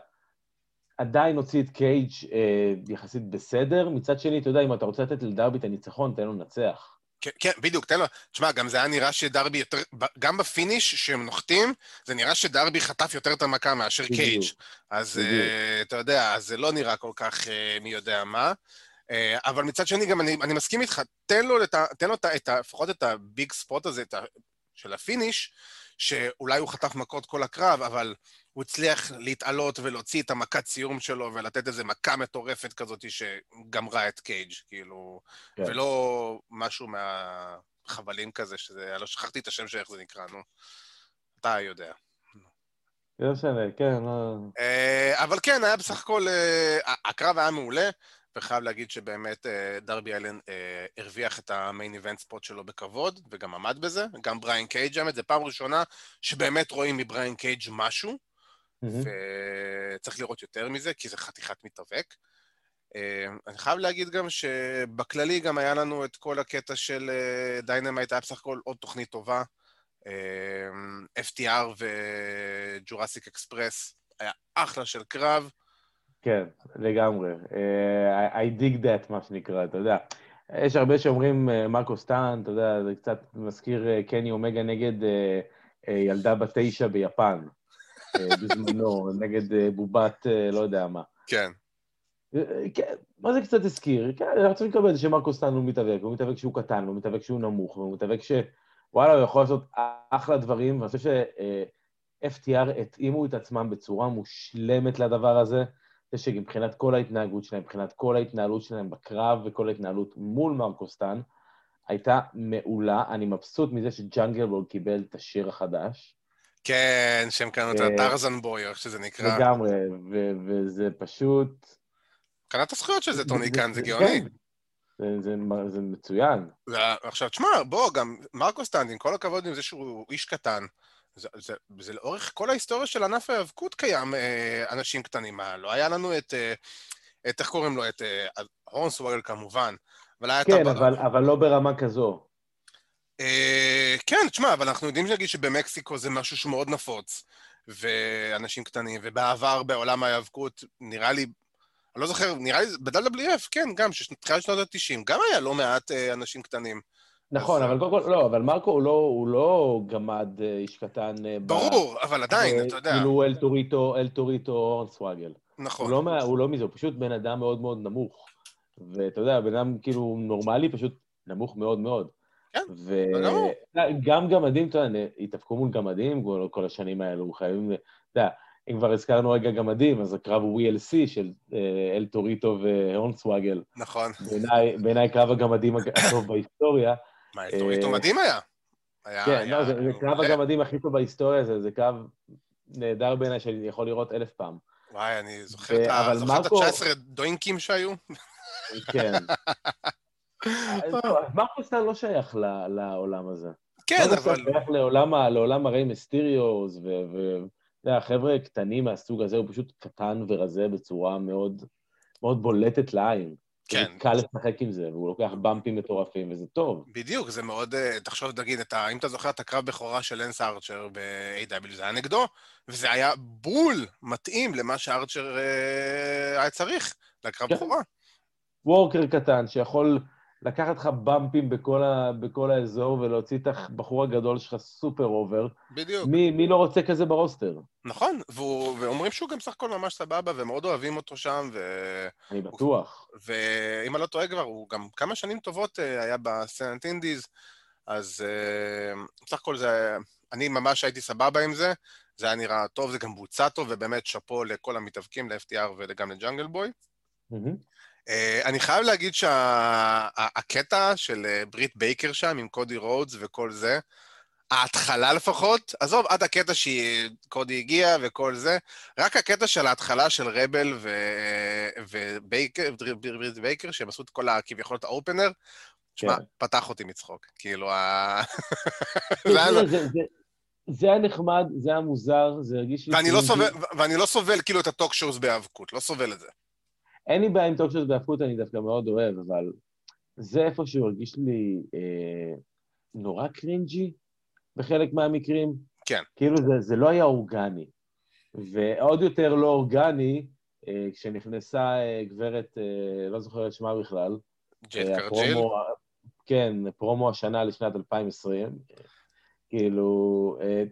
עדיין הוציא את קייג' אה, יחסית בסדר, מצד שני, אתה יודע, אם אתה רוצה לתת לדרבי את הניצחון, תן לו לנצח. כן, כן, בדיוק, תן לו. תשמע, גם זה היה נראה שדרבי יותר... גם ב finish שהם נוחתים, זה נראה שדרבי חטף יותר את המכה מאשר קייג'. אז אה, אתה יודע, זה לא נראה כל כך אה, מי יודע מה. אה, אבל מצד שני, גם אני, אני מסכים איתך, תן לו, לת, תן לו את, לפחות את ה big spot הזה את ה, של ה finish, שאולי הוא חטף מכות כל הקרב, אבל הוא הצליח להתעלות ולהוציא את המכת סיום שלו ולתת איזה מכה מטורפת כזאת שגמרה את קייג', כאילו, כן. ולא משהו מהחבלים כזה, שזה, לא שכחתי את השם של איך זה נקרא, נו. אתה יודע. לא משנה, כן, לא... אה, אבל כן, היה בסך הכל, אה, הקרב היה מעולה. וחייב להגיד שבאמת אה, דרבי אלן הרוויח את ה main event spot שלו בכבוד, וגם עמד בזה, גם בריין קייג' עמד, זו פעם ראשונה שבאמת רואים מבריין קייג' משהו, וצריך לראות יותר מזה, כי זה חתיכת מתאבק. אה, אני חייב להגיד גם שבכללי גם היה לנו את כל הקטע של Dynamite, היה בסך הכל עוד תוכנית טובה. FTR ו Jurassic Express, היה אחלה של קרב. כן, לגמרי. אה, I dig that, מה שנקרא, אתה יודע. יש הרבה שאומרים אה, מרקו סטאנט, אתה יודע, זה קצת מזכיר אה, קני אומגה נגד ילדה בת תשע ביפן, בזמנו, נגד אה, בובת אה, לא יודע מה. כן. כן, מה זה קצת הזכיר? כן, אנחנו צריכים לקבל את זה שמרקו סטאנט הוא מתאבק, הוא מתאבק שהוא קטן, הוא מתאבק שהוא נמוך, הוא מתאבק ש... וואלה, הוא יכול לעשות אחלה דברים, ואני חושב ש-FTR התאימו את עצמם בצורה מושלמת לדבר הזה. זה שמבחינת כל ההתנהגות שלהם, מבחינת כל ההתנהלות שלהם בקרב וכל ההתנהלות מול מרקוסטן, הייתה מעולה. אני מבסוט מזה שג'אנגל בול קיבל את השיר החדש. כן, שהם קנו את הטרזן בוי, איך שזה נקרא. לגמרי, וזה פשוט... קנה את הזכויות של זה, טוני כאן, זה גאוני. כן. זה, זה, זה מצוין. עכשיו, תשמע, בוא, גם מרקוסטן, עם כל הכבוד עם זה שהוא איש קטן, זה, זה, זה לאורך כל ההיסטוריה של ענף ההיאבקות קיים אה, אנשים קטנים. מה, לא היה לנו את, אה, את איך קוראים לו? את אה, הורנסווגל כמובן. אבל היה כן, אבל, בר... אבל לא ברמה כזו. אה, כן, תשמע, אבל אנחנו יודעים להגיד שבמקסיקו זה משהו שמאוד נפוץ, ואנשים קטנים, ובעבר בעולם ההיאבקות, נראה לי, אני לא זוכר, נראה לי, ב-WWF, כן, גם, תחילת שנות ה-90, גם היה לא מעט אה, אנשים קטנים. נכון, אבל קודם כל, לא, אבל מרקו הוא לא, הוא לא גמד אה, איש קטן. אה, ברור, ב... אבל עדיין, אתה יודע. כאילו אל טוריטו, אל טוריטו הורנסוואגל. נכון. הוא לא, הוא לא מזה, הוא פשוט בן אדם מאוד מאוד נמוך. ואתה יודע, בן אדם כאילו נורמלי, פשוט נמוך מאוד מאוד. כן, וגם גמדים, אתה יודע, התאבקו מול גמדים כל השנים האלו, חייבים, אתה יודע, אם כבר הזכרנו רגע גמדים, אז הקרב ה-WeeLC של אה, אל טוריטו והורנסוואגל. נכון. בעיניי קרב הגמדים הטוב בהיסטוריה. מה, טוריטו מדהים היה. כן, לא, זה קרב הגמדים הכי טוב בהיסטוריה, זה קרב נהדר בעיניי שאני יכול לראות אלף פעם. וואי, אני זוכר את ה-19 דוינקים שהיו. כן. מרקו סטאנט לא שייך לעולם הזה. כן, אבל... מרקוסטר שייך לעולם הרי מיסטיריוס, ואתה יודע, חבר'ה קטנים מהסוג הזה, הוא פשוט קטן ורזה בצורה מאוד בולטת לעין. כן. קל לשחק עם זה, והוא לוקח במפים מטורפים, וזה טוב. בדיוק, זה מאוד... אה, תחשוב, נגיד, אתה, אם אתה זוכר את הקרב בכורה של לנס ארצ'ר ב-AW, זה היה נגדו, וזה היה בול מתאים למה שארצ'ר אה, היה צריך, לקרב כן. בכורה. וורקר קטן שיכול לקחת לך bump ים בכל, ה, בכל האזור ולהוציא את הבחור הגדול שלך super over. בדיוק. מי, מי לא רוצה כזה ב roster? נכון, והוא, ואומרים שהוא גם סך הכל ממש סבבה, ומאוד אוהבים אותו שם, ו... אני בטוח. ואם אני לא טועה כבר, הוא גם כמה שנים טובות אה, היה בסצנת indies, אז אה, סך הכל זה... אני ממש הייתי סבבה עם זה, זה היה נראה טוב, זה גם בוצע טוב, ובאמת שאפו לכל המתאבקים, ל-FTR וגם לג'אנגל בוי. Mm-hmm. אה, אני חייב להגיד שהקטע שה, של אה, ברית בייקר שם עם קודי רודס וכל זה, ההתחלה לפחות, עזוב, עד הקטע שקודי הגיע וכל זה, רק הקטע של ההתחלה של רבל ו... ובייקר, ברית בייקר, שהם עשו את כל ה... כביכול את ה opener, תשמע, כן. פתח אותי מצחוק. כאילו, ה... זה היה נחמד, זה היה מוזר, זה הרגיש לי... ואני לא סובל, ואני לא סובל כאילו את ה talk shows בהיאבקות, לא סובל את זה. אין לי בעיה עם talk shows בהיאבקות, אני דווקא מאוד אוהב, אבל זה איפה שהוא הרגיש לי אה, נורא cringy בחלק מהמקרים. כן. כאילו זה, זה לא היה אורגני. ועוד יותר לא אורגני, אה, כשנכנסה אה, גברת, אה, לא זוכר את שמה בכלל. ג'ייד אה, קרג'יל? כן, פרומו השנה לשנת 2020. כאילו, אה,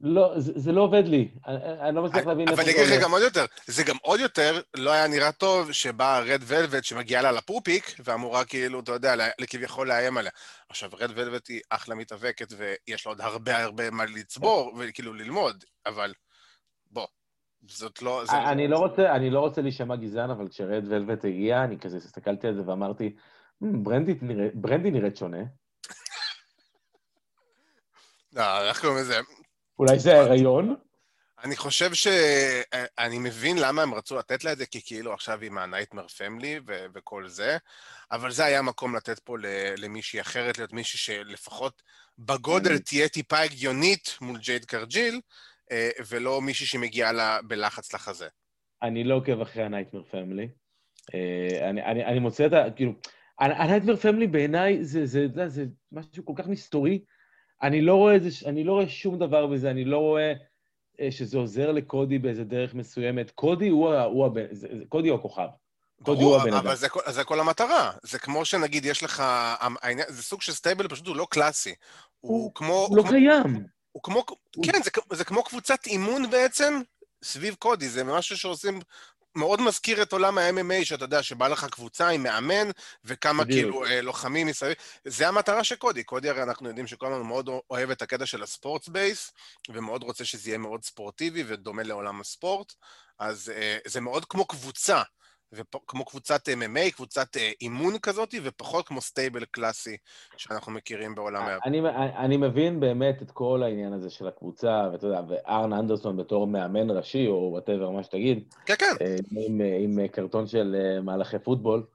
לא, זה, זה לא עובד לי, אני, אני לא מצליח להבין איפה זה הולך. אבל אני אגיד לך גם עוד יותר, זה גם עוד יותר לא היה נראה טוב שבאה רד ולווט שמגיעה לה לפופיק, ואמורה כאילו, אתה יודע, כביכול לאיים עליה. עכשיו, רד ולווט היא אחלה מתאבקת, ויש לה עוד הרבה הרבה מה לצבור, וכאילו ללמוד, אבל בוא, זאת לא... זה... אני, לא רוצה, אני לא רוצה להישמע גזען, אבל כשרד ולווט הגיע, אני כזה הסתכלתי על זה ואמרתי, ברנדי, נראה, ברנדי נראית שונה. לא, איך קוראים לזה? אולי זה ההיריון? אני חושב ש... אני מבין למה הם רצו לתת לה את זה, כי כאילו עכשיו היא מה Nightmare Family ו- וכל זה, אבל זה היה מקום לתת פה למישהי אחרת, להיות מישהי שלפחות בגודל תהיה טיפה הגיונית מול ג'ייד קרג'יל, אה, ולא מישהי שמגיעה לה בלחץ לחזה. אני לא עוקב אחרי ה Nightmare Family. אה, אני, אני, אני מוצא את ה... כאילו, ה Nightmare Family בעיניי זה, זה, זה, זה משהו כל כך מסתורי, אני לא רואה, זה, אני לא רואה שום דבר בזה, אני לא רואה אה, שזה עוזר לקודי באיזה דרך מסוימת. קודי הוא, הוא, הוא, קודי הוא הכוכב. ברור, אבל זה, זה כל המטרה. זה כמו שנגיד יש לך, העניין, זה סוג של stable, פשוט הוא לא קלאסי. הוא, הוא כמו... הוא לא קיים. הוא כמו, הוא... כן, זה, זה כמו קבוצת אימון בעצם סביב קודי, זה משהו שעושים מאוד מזכיר את עולם ה-MMA, שאתה יודע, שבא לך קבוצה עם מאמן וכמה בדיוק. כאילו אה, לוחמים מסביב. זה המטרה של קודי. קודי הרי אנחנו יודעים שכל הזמן מאוד אוהב את הקטע של ה sports based, ומאוד רוצה שזה יהיה מאוד ספורטיבי ודומה לעולם הספורט, אז אה, זה מאוד כמו קבוצה. וכמו קבוצת MMA, קבוצת אה, אימון כזאת, ופחות כמו stable קלאסי שאנחנו מכירים בעולם ה... אני, אני מבין באמת את כל העניין הזה של הקבוצה, ואתה יודע, וארן אנדרסון בתור מאמן ראשי, או whatever, מה שתגיד. כן, כן. אה, עם, אה, עם קרטון של מהלכי פוטבול,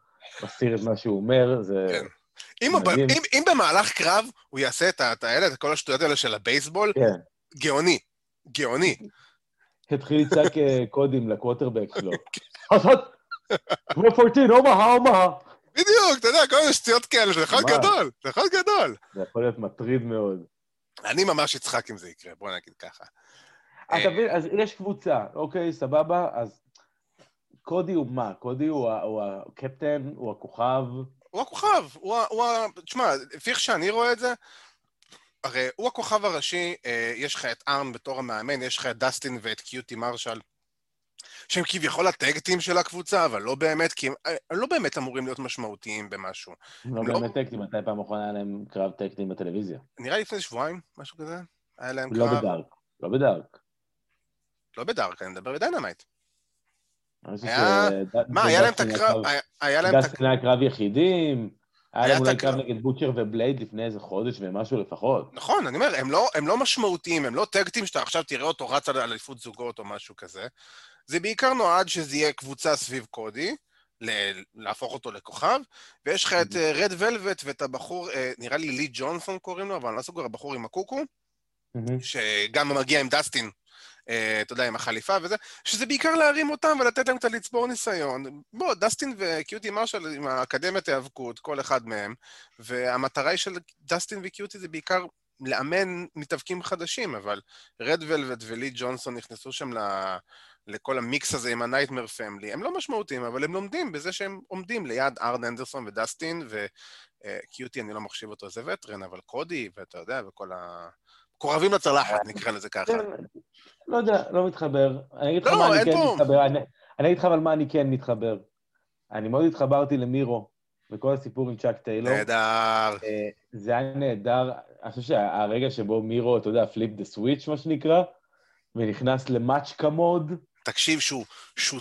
מסתיר את מה שהוא אומר, זה... כן. אם, אם, אם במהלך קרב הוא יעשה את האלה, את כל השטויות האלה של הבייסבול, כן. גאוני, גאוני. התחיל לצעק קודים לקווטרבק שלו. כמו 14, אומה, אומה. בדיוק, אתה יודע, כל מיני שטויות כאלה, זה יכול להיות גדול, זה יכול להיות גדול. זה יכול להיות מטריד מאוד. אני ממש אצחק אם זה יקרה, בוא נגיד ככה. אתה אה, מבין, אז יש קבוצה, אוקיי, סבבה, אז קודי הוא מה? קודי הוא הקפטן, הוא הכוכב? הוא הכוכב, הוא ה... תשמע, לפי איך שאני רואה את זה, הרי הוא הכוכב הראשי, אה, יש לך את ארן בתור המאמן, יש לך את דסטין ואת קיוטי מרשל. שהם כביכול ה tag team של הקבוצה, אבל לא באמת, כי הם אה, לא באמת אמורים להיות משמעותיים במשהו. לא, לא באמת tag team, מתי פעם אחרונה היה להם קרב tag team בטלוויזיה? נראה לי לפני שבועיים, משהו כזה. היה להם לא קרב... לא ב Dark, לא ב Dark. לא ב Dark, אני מדבר ב Dynamite. היה... מה, היה להם את הקרב... היה להם את הקרב... יחידים, היה להם אולי קרב נגד בוטשר ובלייד לפני איזה חודש ומשהו לפחות. נכון, אני אומר, הם לא, הם לא משמעותיים, הם לא tag team שאתה עכשיו תראה אותו רץ על אליפות זוגות או משהו כזה. זה בעיקר נועד שזה יהיה קבוצה סביב קודי, להפוך אותו לכוכב, ויש לך את רד ולווט ואת הבחור, נראה לי לי ג'ונסון קוראים לו, אבל אני לא סוגר, הבחור עם הקוקו, שגם מגיע עם דסטין אה, אתה יודע, עם החליפה וזה, שזה בעיקר להרים אותם ולתת להם קצת לצבור ניסיון. בוא, דסטין וקיוטי מרשל עם האקדמיית היאבקות, כל אחד מהם, והמטרה היא של דסטין וקיוטי זה בעיקר לאמן מתאבקים חדשים, אבל רד ולווט ולי ג'ונסון נכנסו שם ל... לכל המיקס הזה עם ה Nightmare Family, הם לא משמעותיים, אבל הם לומדים בזה שהם עומדים ליד ארן אנדרסון ודסטין, וקיוטי, אני לא מחשיב אותו איזה veteran, אבל קודי, ואתה יודע, וכל ה... מקורבים לצלחת, נקרא לזה ככה. לא יודע, לא מתחבר. אני אגיד לך לא, מה אני כן מתחבר. אני אגיד לך אבל מה אני כן מתחבר. אני מאוד התחברתי למירו, וכל הסיפור עם צ'אק טיילור. נהדר. אה, זה היה נהדר. אני חושב שהרגע שבו מירו, אתה יודע, flip the switch, מה שנקרא, ונכנס ל Machka mode. תקשיב, שהוא, שהוא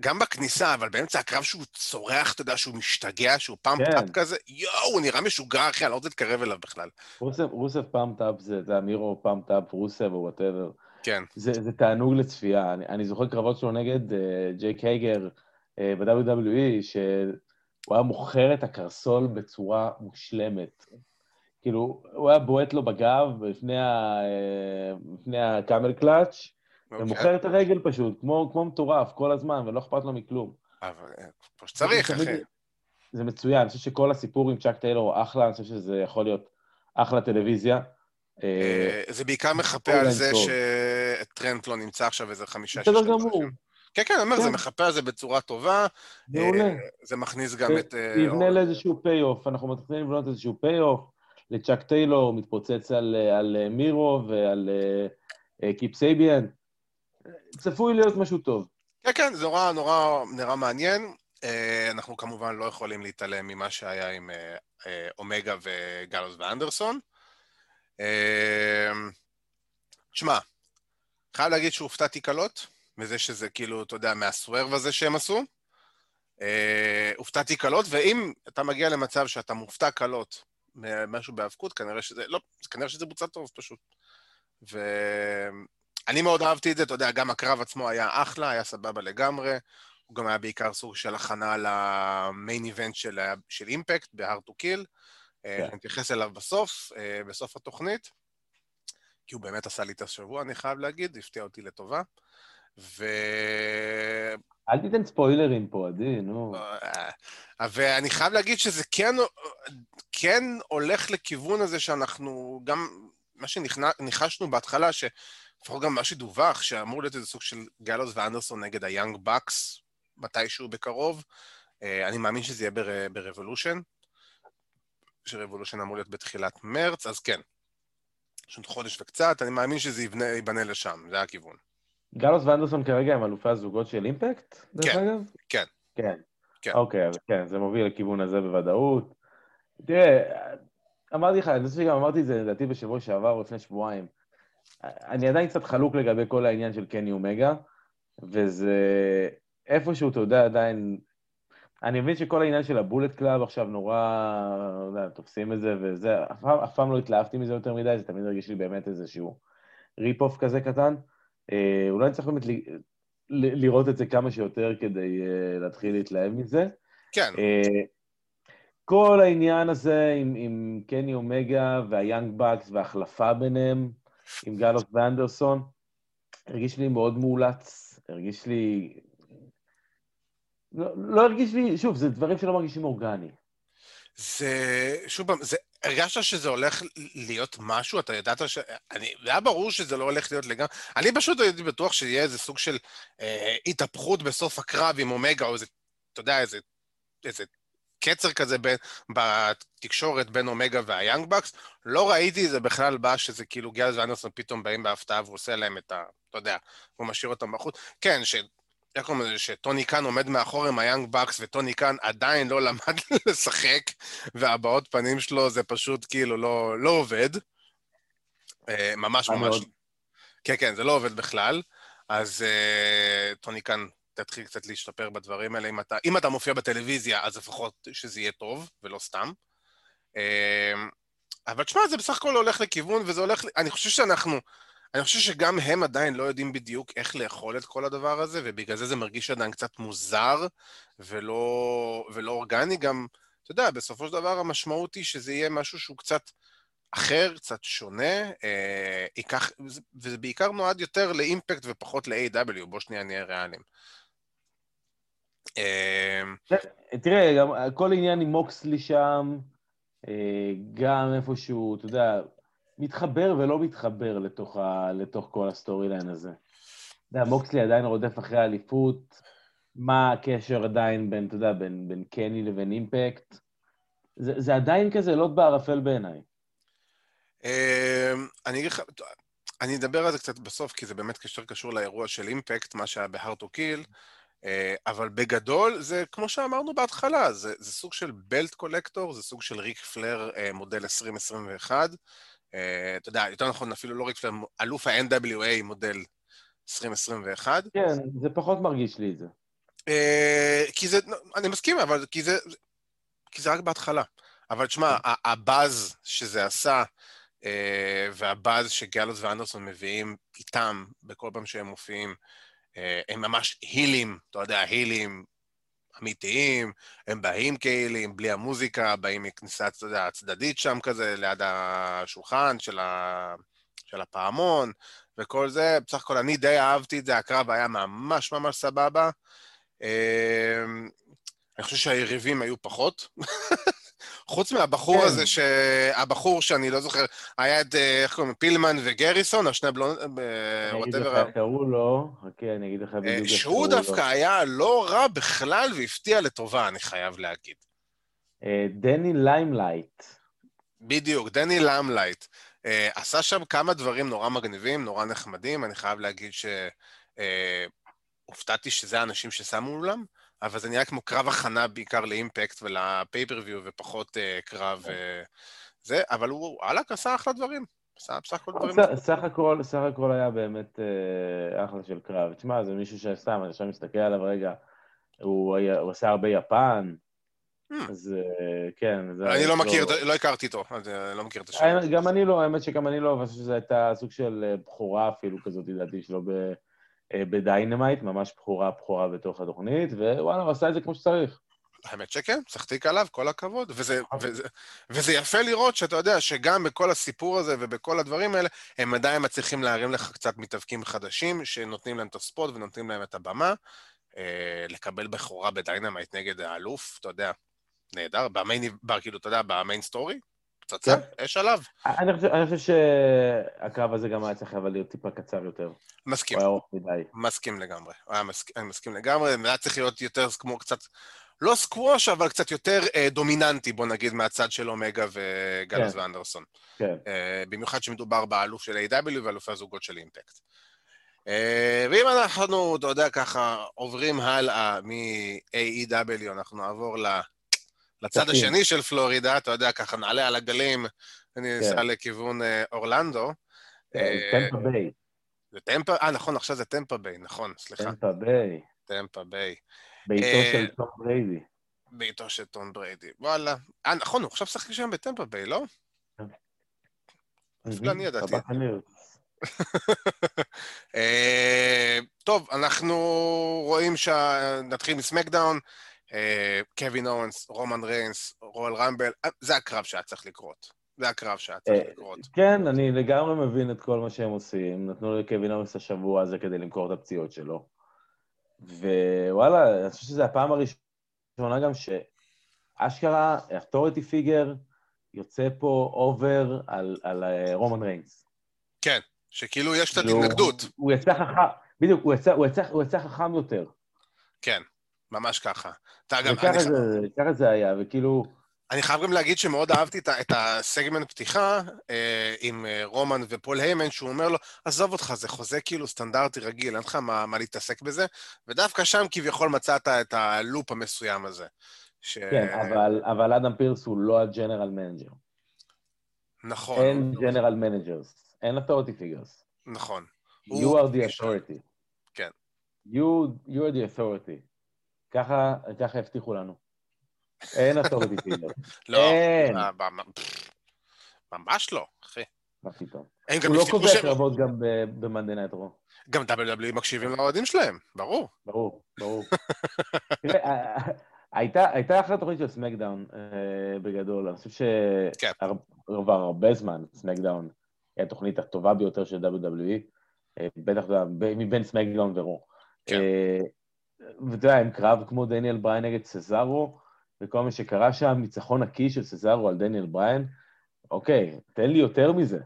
גם בכניסה, אבל באמצע הקרב שהוא צורח, אתה יודע, שהוא משתגע, שהוא pumped up כן. כזה, יואו, הוא נראה משוגע, אחי, אני לא רוצה להתקרב אליו בכלל. רוסב, רוסב pumped up זה, זה מירו pumped up, רוסב או whatever. כן. זה, זה תענוג לצפייה. אני, אני זוכר קרבות שלו נגד אה, ג'ייק הייגר אה, ב-WWE, שהוא היה מוכר את הקרסול בצורה מושלמת. כאילו, הוא היה בועט לו בגב לפני, ה, uh, לפני הקאמל קלאץ'. ומוכר את הרגל פשוט, כמו, כמו מטורף, כל הזמן, ולא אכפת לו מכלום. אבל כמו שצריך, אחי. זה מצוין, אני חושב שכל הסיפור עם צ'אק טיילור הוא אחלה, אני חושב שזה יכול להיות אחלה טלוויזיה. אה, זה בעיקר מחפה על זה שטרנט לא נמצא עכשיו איזה חמישה, שישה... בסדר גמור. כן, כן, אני אומר, זה כן. מחפה על זה בצורה טובה. מעולה. אה, זה מכניס גם את... אה, יבנה לאיזשהו payoff, אנחנו מתחילים לבנות איזשהו payoff. לצ'אק טיילור מתפוצץ על מירו ועל קיפ סייביאן. צפוי להיות משהו טוב. כן, כן, זה נורא נורא נראה מעניין. אה, אנחנו כמובן לא יכולים להתעלם ממה שהיה עם אה, אה, אומגה וגלוס ואנדרסון. תשמע, חייב להגיד שהופתעתי קלות, מזה שזה כאילו, אתה יודע, מהסוורב הזה שהם עשו. הופתעתי קלות, ואם אתה מגיע למצב שאתה מופתע קלות ממשהו בהאבקות, כנראה שזה, לא, כנראה שזה בוצע טוב פשוט. ו... אני מאוד אהבתי את זה, אתה יודע, גם הקרב עצמו היה אחלה, היה סבבה לגמרי. הוא גם היה בעיקר סוג של הכנה למיין איבנט של, של אימפקט ב-hard to kill. אה, כן. אני אתייחס אליו בסוף, אה, בסוף התוכנית, כי הוא באמת עשה לי את השבוע, אני חייב להגיד, הפתיע אותי לטובה. ו... אל תיתן ספוילרים פה, עדי, נו. אה, ואני חייב להגיד שזה כן, כן הולך לכיוון הזה שאנחנו גם, מה שניחשנו בהתחלה, ש... לפחות גם מה שדווח, שאמור להיות איזה סוג של גלוס ואנדרסון נגד היאנג בקס מתישהו בקרוב. אה, אני מאמין שזה יהיה ברבולושן, שרבולושן אמור להיות בתחילת מרץ, אז כן. יש עוד חודש וקצת, אני מאמין שזה יבנה, ייבנה לשם, זה הכיוון. גלוס ואנדרסון כרגע הם אלופי הזוגות של אימפקט, דרך כן, אגב? כן. כן. כן. אוקיי, אז כן, זה מוביל לכיוון הזה בוודאות. תראה, אמרתי לך, אני חושב שגם אמרתי את זה לדעתי בשבוע שעבר או לפני שבועיים. אני עדיין קצת חלוק לגבי כל העניין של קני אומגה, וזה איפשהו, אתה יודע, עדיין... אני מבין שכל העניין של ה Bullet Club עכשיו נורא, לא יודע, תופסים את זה, וזה, אף אף פעם לא התלהבתי מזה יותר מדי, זה תמיד הרגיש לי באמת איזשהו rip-off כזה קטן. אה, אולי צריך באמת ל, ל, לראות את זה כמה שיותר כדי אה, להתחיל להתלהב מזה. כן. אה, כל העניין הזה עם, עם קני אומגה וה Young Bucks וההחלפה ביניהם, עם גלוס ואנדרסון, הרגיש לי מאוד מאולץ, הרגיש לי... לא, לא הרגיש לי, שוב, זה דברים שלא מרגישים אורגני. זה, שוב פעם, זה, הרגשת שזה הולך להיות משהו? אתה ידעת ש... אני, זה היה ברור שזה לא הולך להיות לגמרי. אני פשוט הייתי בטוח שיהיה איזה סוג של אה, התהפכות בסוף הקרב עם אומגה, או איזה, אתה יודע, איזה, איזה קצר כזה בין, בתקשורת בין אומגה והיאנג בקס. לא ראיתי את זה בכלל בא שזה כאילו גיאלס ואנדרסון פתאום באים בהפתעה והוא עושה להם את ה... אתה יודע, הוא משאיר אותם בחוץ. כן, ש... איך קוראים לזה? שטוני קאן עומד מאחור עם ה Young Bucks, וטוני קאן עדיין לא למד לשחק, והבעות פנים שלו זה פשוט כאילו לא, לא עובד. אה, ממש ממש... כן, כן, זה לא עובד בכלל. אז אה, טוני קאן תתחיל קצת להשתפר בדברים האלה. אם אתה, אם אתה מופיע בטלוויזיה, אז לפחות שזה יהיה טוב, ולא סתם. אמ, אבל תשמע, זה בסך הכל הולך לכיוון, וזה הולך... אני חושב שאנחנו... אני חושב שגם הם עדיין לא יודעים בדיוק איך לאכול את כל הדבר הזה, ובגלל זה זה מרגיש עדיין קצת מוזר ולא, ולא אורגני. גם, אתה יודע, בסופו של דבר המשמעות היא שזה יהיה משהו שהוא קצת אחר, קצת שונה, אה, ייקח, וזה בעיקר נועד יותר לאימפקט ופחות ל-AW, בוא שנייה נהיה ריאליים. אה, תראה, גם כל עניין עם מוקסלי שם, אה, גם איפשהו, אתה יודע, מתחבר ולא מתחבר לתוך, ה, לתוך כל ה storyline הזה. אתה יודע, מוקסלי עדיין רודף אחרי האליפות, מה הקשר עדיין בין, אתה יודע, בין, בין קני לבין Impact? זה, זה עדיין כזה לוט בערפל בעיניי. אמ, אני אגיד לך, אני אדבר על זה קצת בסוף, כי זה באמת קשר קשור לאירוע של Impact, מה שהיה ב-hard to kill, אבל בגדול, זה כמו שאמרנו בהתחלה, זה, זה סוג של בלט קולקטור, זה סוג של ריק פלר אה, מודל 2021. אה, אתה יודע, יותר נכון, אפילו לא ריק פלר, אלוף ה-NWA מודל 2021. כן, זה פחות מרגיש לי את זה. כי זה, אני מסכים, אבל כי זה, כי זה רק בהתחלה. אבל תשמע, כן. הבאז שזה עשה, אה, והבאז שגלוס ואנדרסון מביאים איתם בכל פעם שהם מופיעים, אה, הם ממש הילים, אתה יודע, הילים אמיתיים, הם באים כהילים, בלי המוזיקה, באים מכניסה הצדדית שם כזה, ליד השולחן של, ה... של הפעמון, וכל זה. בסך הכל אני די אהבתי את זה, הקרב היה ממש ממש סבבה. אה, אני חושב שהיריבים היו פחות. חוץ מהבחור כן. הזה, שהבחור שאני לא זוכר, היה את, אה, איך קוראים, פילמן וגריסון, השני בלונד... אה, אני אגיד לך איך קראו לו, חכה, אני אגיד לך בדיוק איך קראו לו. שהוא דווקא היה לא רע בכלל והפתיע לטובה, אני חייב להגיד. אה, דני ליימלייט. בדיוק, דני ליימלייט. עשה שם כמה דברים נורא מגניבים, נורא נחמדים, אני חייב להגיד שהופתעתי שזה האנשים ששמו מולם. אבל זה נראה כמו קרב הכנה בעיקר ל Impact ול pay-per-view ופחות אה, קרב אה, זה, אבל הוא, וואלה, עשה אחלה דברים. עשה בסך הכל דברים. סך הכל, סך הכל היה באמת אה, אחלה של קרב. תשמע, זה מישהו שסתם, אני עכשיו מסתכל עליו רגע, הוא, היה, הוא עשה הרבה יפן, hmm. אז כן. אני לא מכיר, לא הכרתי אותו, אני לא מכיר את השם. גם אני לא, האמת שגם אני לא, חושב שזו הייתה סוג של בכורה אפילו כזאת, לדעתי, שלא ב... אה, ב Dynamite, ממש בכורה בכורה בתוך התוכנית, ווואלה, הוא עשה את זה כמו שצריך. האמת שכן, צריך תיק עליו, כל הכבוד. וזה. וזה, וזה יפה לראות שאתה יודע שגם בכל הסיפור הזה ובכל הדברים האלה, הם עדיין מצליחים להרים לך קצת מתאבקים חדשים, שנותנים להם את ה spot ונותנים להם את הבמה. אה, לקבל בכורה ב Dynamite נגד האלוף, אתה יודע, נהדר, ב main, כאילו, אתה יודע, ב main story, פצצה, כן. אש עליו. אני חושב, אני חושב שהקרב הזה גם היה צריך אבל להיות טיפה קצר יותר. מסכים. הוא היה ארוך מדי. מסכים לגמרי. היה מסכים, אני מסכים לגמרי, זה היה צריך להיות יותר כמו קצת, לא סקווש, אבל קצת יותר אה, דומיננטי, בוא נגיד, מהצד של אומגה וגלוס כן. ואנדרסון. כן. אה, במיוחד שמדובר באלוף של AEW ואלופי הזוגות של Impact. אה, ואם אנחנו, אתה יודע, ככה, עוברים הלאה מ-AEW, אנחנו נעבור ל... לצד השני של פלורידה, אתה יודע, ככה נעלה על הגלים, אני אסע כן. לכיוון אה, אורלנדו. טמפה ביי. זה טמפה, אה, נכון, עכשיו זה טמפה ביי, נכון, סליחה. טמפה ביי. טמפה ביי. בעיתו אה, של טום בריידי. בעיתו של טום בריידי, וואלה. אה, נכון, הוא עכשיו שחק שם בטמפה ביי, לא? אפילו אני ידעתי. טוב, אנחנו רואים שנתחיל מסמקדאון. קווין אוונס, רומן ריינס, רויאל רמבל, אה, זה הקרב שהיה צריך לקרות. זה הקרב שהיה צריך אה, לקרות. כן, אני לגמרי מבין את כל מה שהם עושים. נתנו לקווין אוונס השבוע הזה כדי למכור את הפציעות שלו. ווואלה, אני חושב שזו הפעם הראשונה גם שאשכרה, authority figure, יוצא פה over על, על אה, רומן ריינס. כן, שכאילו יש קצת כאילו, התנגדות. הוא, הוא יצא חכם, בדיוק, הוא יצא, הוא, יצא, הוא יצא חכם יותר. כן. ממש ככה. אתה גם... ככה זה, ככה זה היה, וכאילו... אני חייב גם להגיד שמאוד אהבתי את, את הסגמנט פתיחה אה, עם אה, רומן ופול היימן, שהוא אומר לו, עזוב אותך, זה חוזה כאילו סטנדרטי רגיל, אין לך מה, מה להתעסק בזה, ודווקא שם כביכול מצאת את ה loophole המסוים הזה. ש... כן, אבל, אבל אדם פירס הוא לא ה general manager. נכון. אין general managers, אין authority figures. נכון. You are the authority. כן. You, you are the authority. ככה, ככה הבטיחו לנו. אין authority figure. לא, ממש לא, אחי. מה פתאום? הם גם הוא לא קובע. קרבות גם במאנדי נייט רו. גם WWE מקשיבים לאוהדים שלהם, ברור. ברור, ברור. תראה, אה, הייתה, אחלה תוכנית של סמקדאון אה, בגדול, אני חושב כן. שכבר הרבה זמן סמקדאון היא התוכנית הטובה ביותר של WWE, אה, בטח מבין סמקדאון ורו. אה, ואתה יודע, עם קרב כמו דניאל בריין נגד סזארו, וכל מה שקרה שם, ניצחון נקי של סזארו על דניאל בריין, אוקיי, תן לי יותר מזה.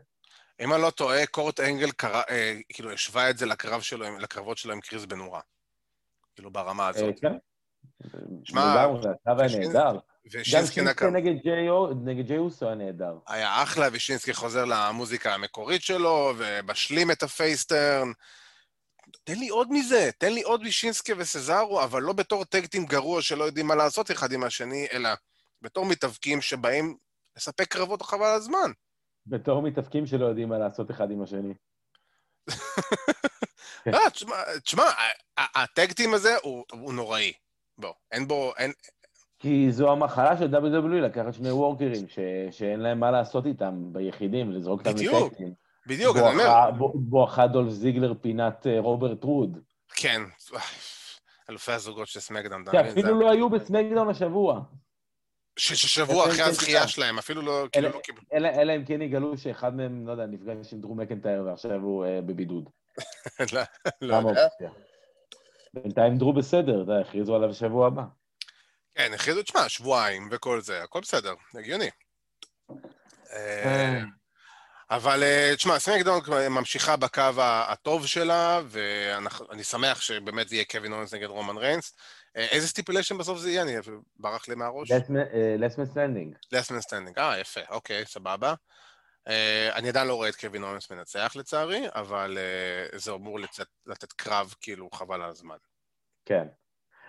אם אני לא טועה, קורט אנגל קרא, אה, כאילו השווה את זה לקרב שלו, לקרבות שלו עם קריס בנורה. כאילו ברמה אה, הזאת. כן. שמע, הקרב היה שינסקי- נהדר. גם ושינסקי שינסקי נקם. ג'יי או- נגד ג'יי אוסו היה נהדר. היה אחלה, ושינסקי חוזר למוזיקה המקורית שלו, ומשלים את הפייסטרן. תן לי עוד מזה, תן לי עוד משינסקי וסזארו, אבל לא בתור טקטים גרוע שלא יודעים מה לעשות אחד עם השני, אלא בתור מתאבקים שבאים לספק קרבות חבל על הזמן. בתור מתאבקים שלא יודעים מה לעשות אחד עם השני. לא, תשמע, תשמע, הטקטים הזה הוא, נוראי. בוא, אין בו, אין... כי זו המחלה של WWE, לקחת שני וורקרים ש... שאין להם מה לעשות איתם ביחידים, לזרוק אותם לטקטים. בדיוק, אני אומר, בואכה- בוא- בואכה דולף זיגלר פינת אה, רוברט רוד. כן, אלופי הזוגות של סמקדאון? זה- שאפילו לא היו בסמקדאון השבוע. ששבוע כן, אחרי כן, הזכייה כן. שלהם, אפילו לא, כאילו לא קיבלו. אלא אם כן יגלו שאחד מהם, לא יודע, נפגש עם דרו מקנטייר ועכשיו הוא אה, בבידוד. לא, לא יודע. בינתיים דרו בסדר, אתה יודע, הכריזו עליו בשבוע הבא. כן, הכריזו, תשמע, שבועיים וכל זה, הכל בסדר, הגיוני. אבל אה, תשמע, סמקדאון ממשיכה בקו הטוב שלה, ואני שמח שבאמת זה יהיה קווין אוונס נגד רומן ריינס. אה, איזה stipulation בסוף זה יהיה? אני ברח לי מהראש. last man standing. last man standing. אה, יפה, אוקיי, סבבה. אה, אני עדיין לא רואה את קווין אוונס מנצח לצערי, אבל זה אמור לצאת, לתת קרב כאילו חבל על הזמן. כן.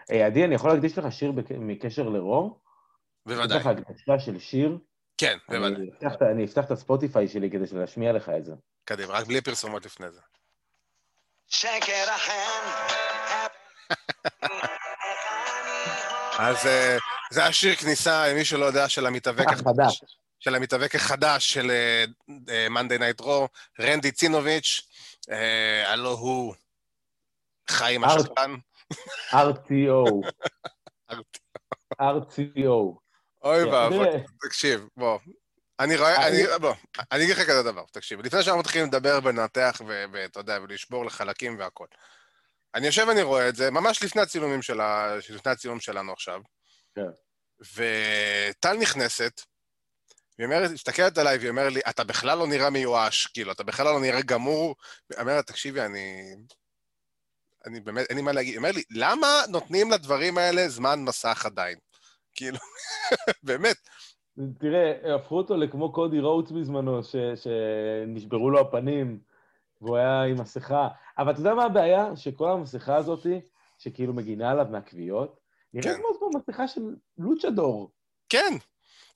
עדי, אני יכול להקדיש לך שיר בק- בקשר לרו? בוודאי. יש לך הקדשה של שיר? כן, בוודאי. אני אפתח את- הספוטיפיי שלי כדי להשמיע לך את זה. קדימה, רק בלי פרסומות לפני זה. A hand. אז אה, זה השיר כניסה, מי שלא יודע, של המתאבק החדש. של המתאבק החדש של מאנדי נייט רו, רנדי צינוביץ', אה, הלו הוא חיים. השחקן. RTO. RTO. אוי ואבוי. תקשיב, בוא. אני רואה, אני- בוא, אני אגיד לך כזה דבר, תקשיב, לפני שאנחנו מתחילים לדבר ולנתח ואתה יודע, ולשבור לחלקים והכל. אני יושב ואני רואה את זה, ממש לפני הצילומים של ה... לפני הצילום שלנו עכשיו. כן. וטל נכנסת, והיא אומרת, מסתכלת עליי והיא אומרת לי, אתה בכלל לא נראה מיואש, כאילו, אתה בכלל לא נראה גמור. היא אומרת, תקשיבי, אני... אני באמת, אין לי מה להגיד. היא אומרת לי, למה נותנים לדברים האלה זמן מסך עדיין? כאילו, באמת. תראה, הפכו אותו לכמו קודי רוטס בזמנו, ש- שנשברו לו הפנים, והוא היה עם מסכה. אבל אתה יודע מה הבעיה? שכל המסכה הזאת, שכאילו מגינה עליו מהכוויות, נראית כן. כמו מסכה של לוצ'דור. כן.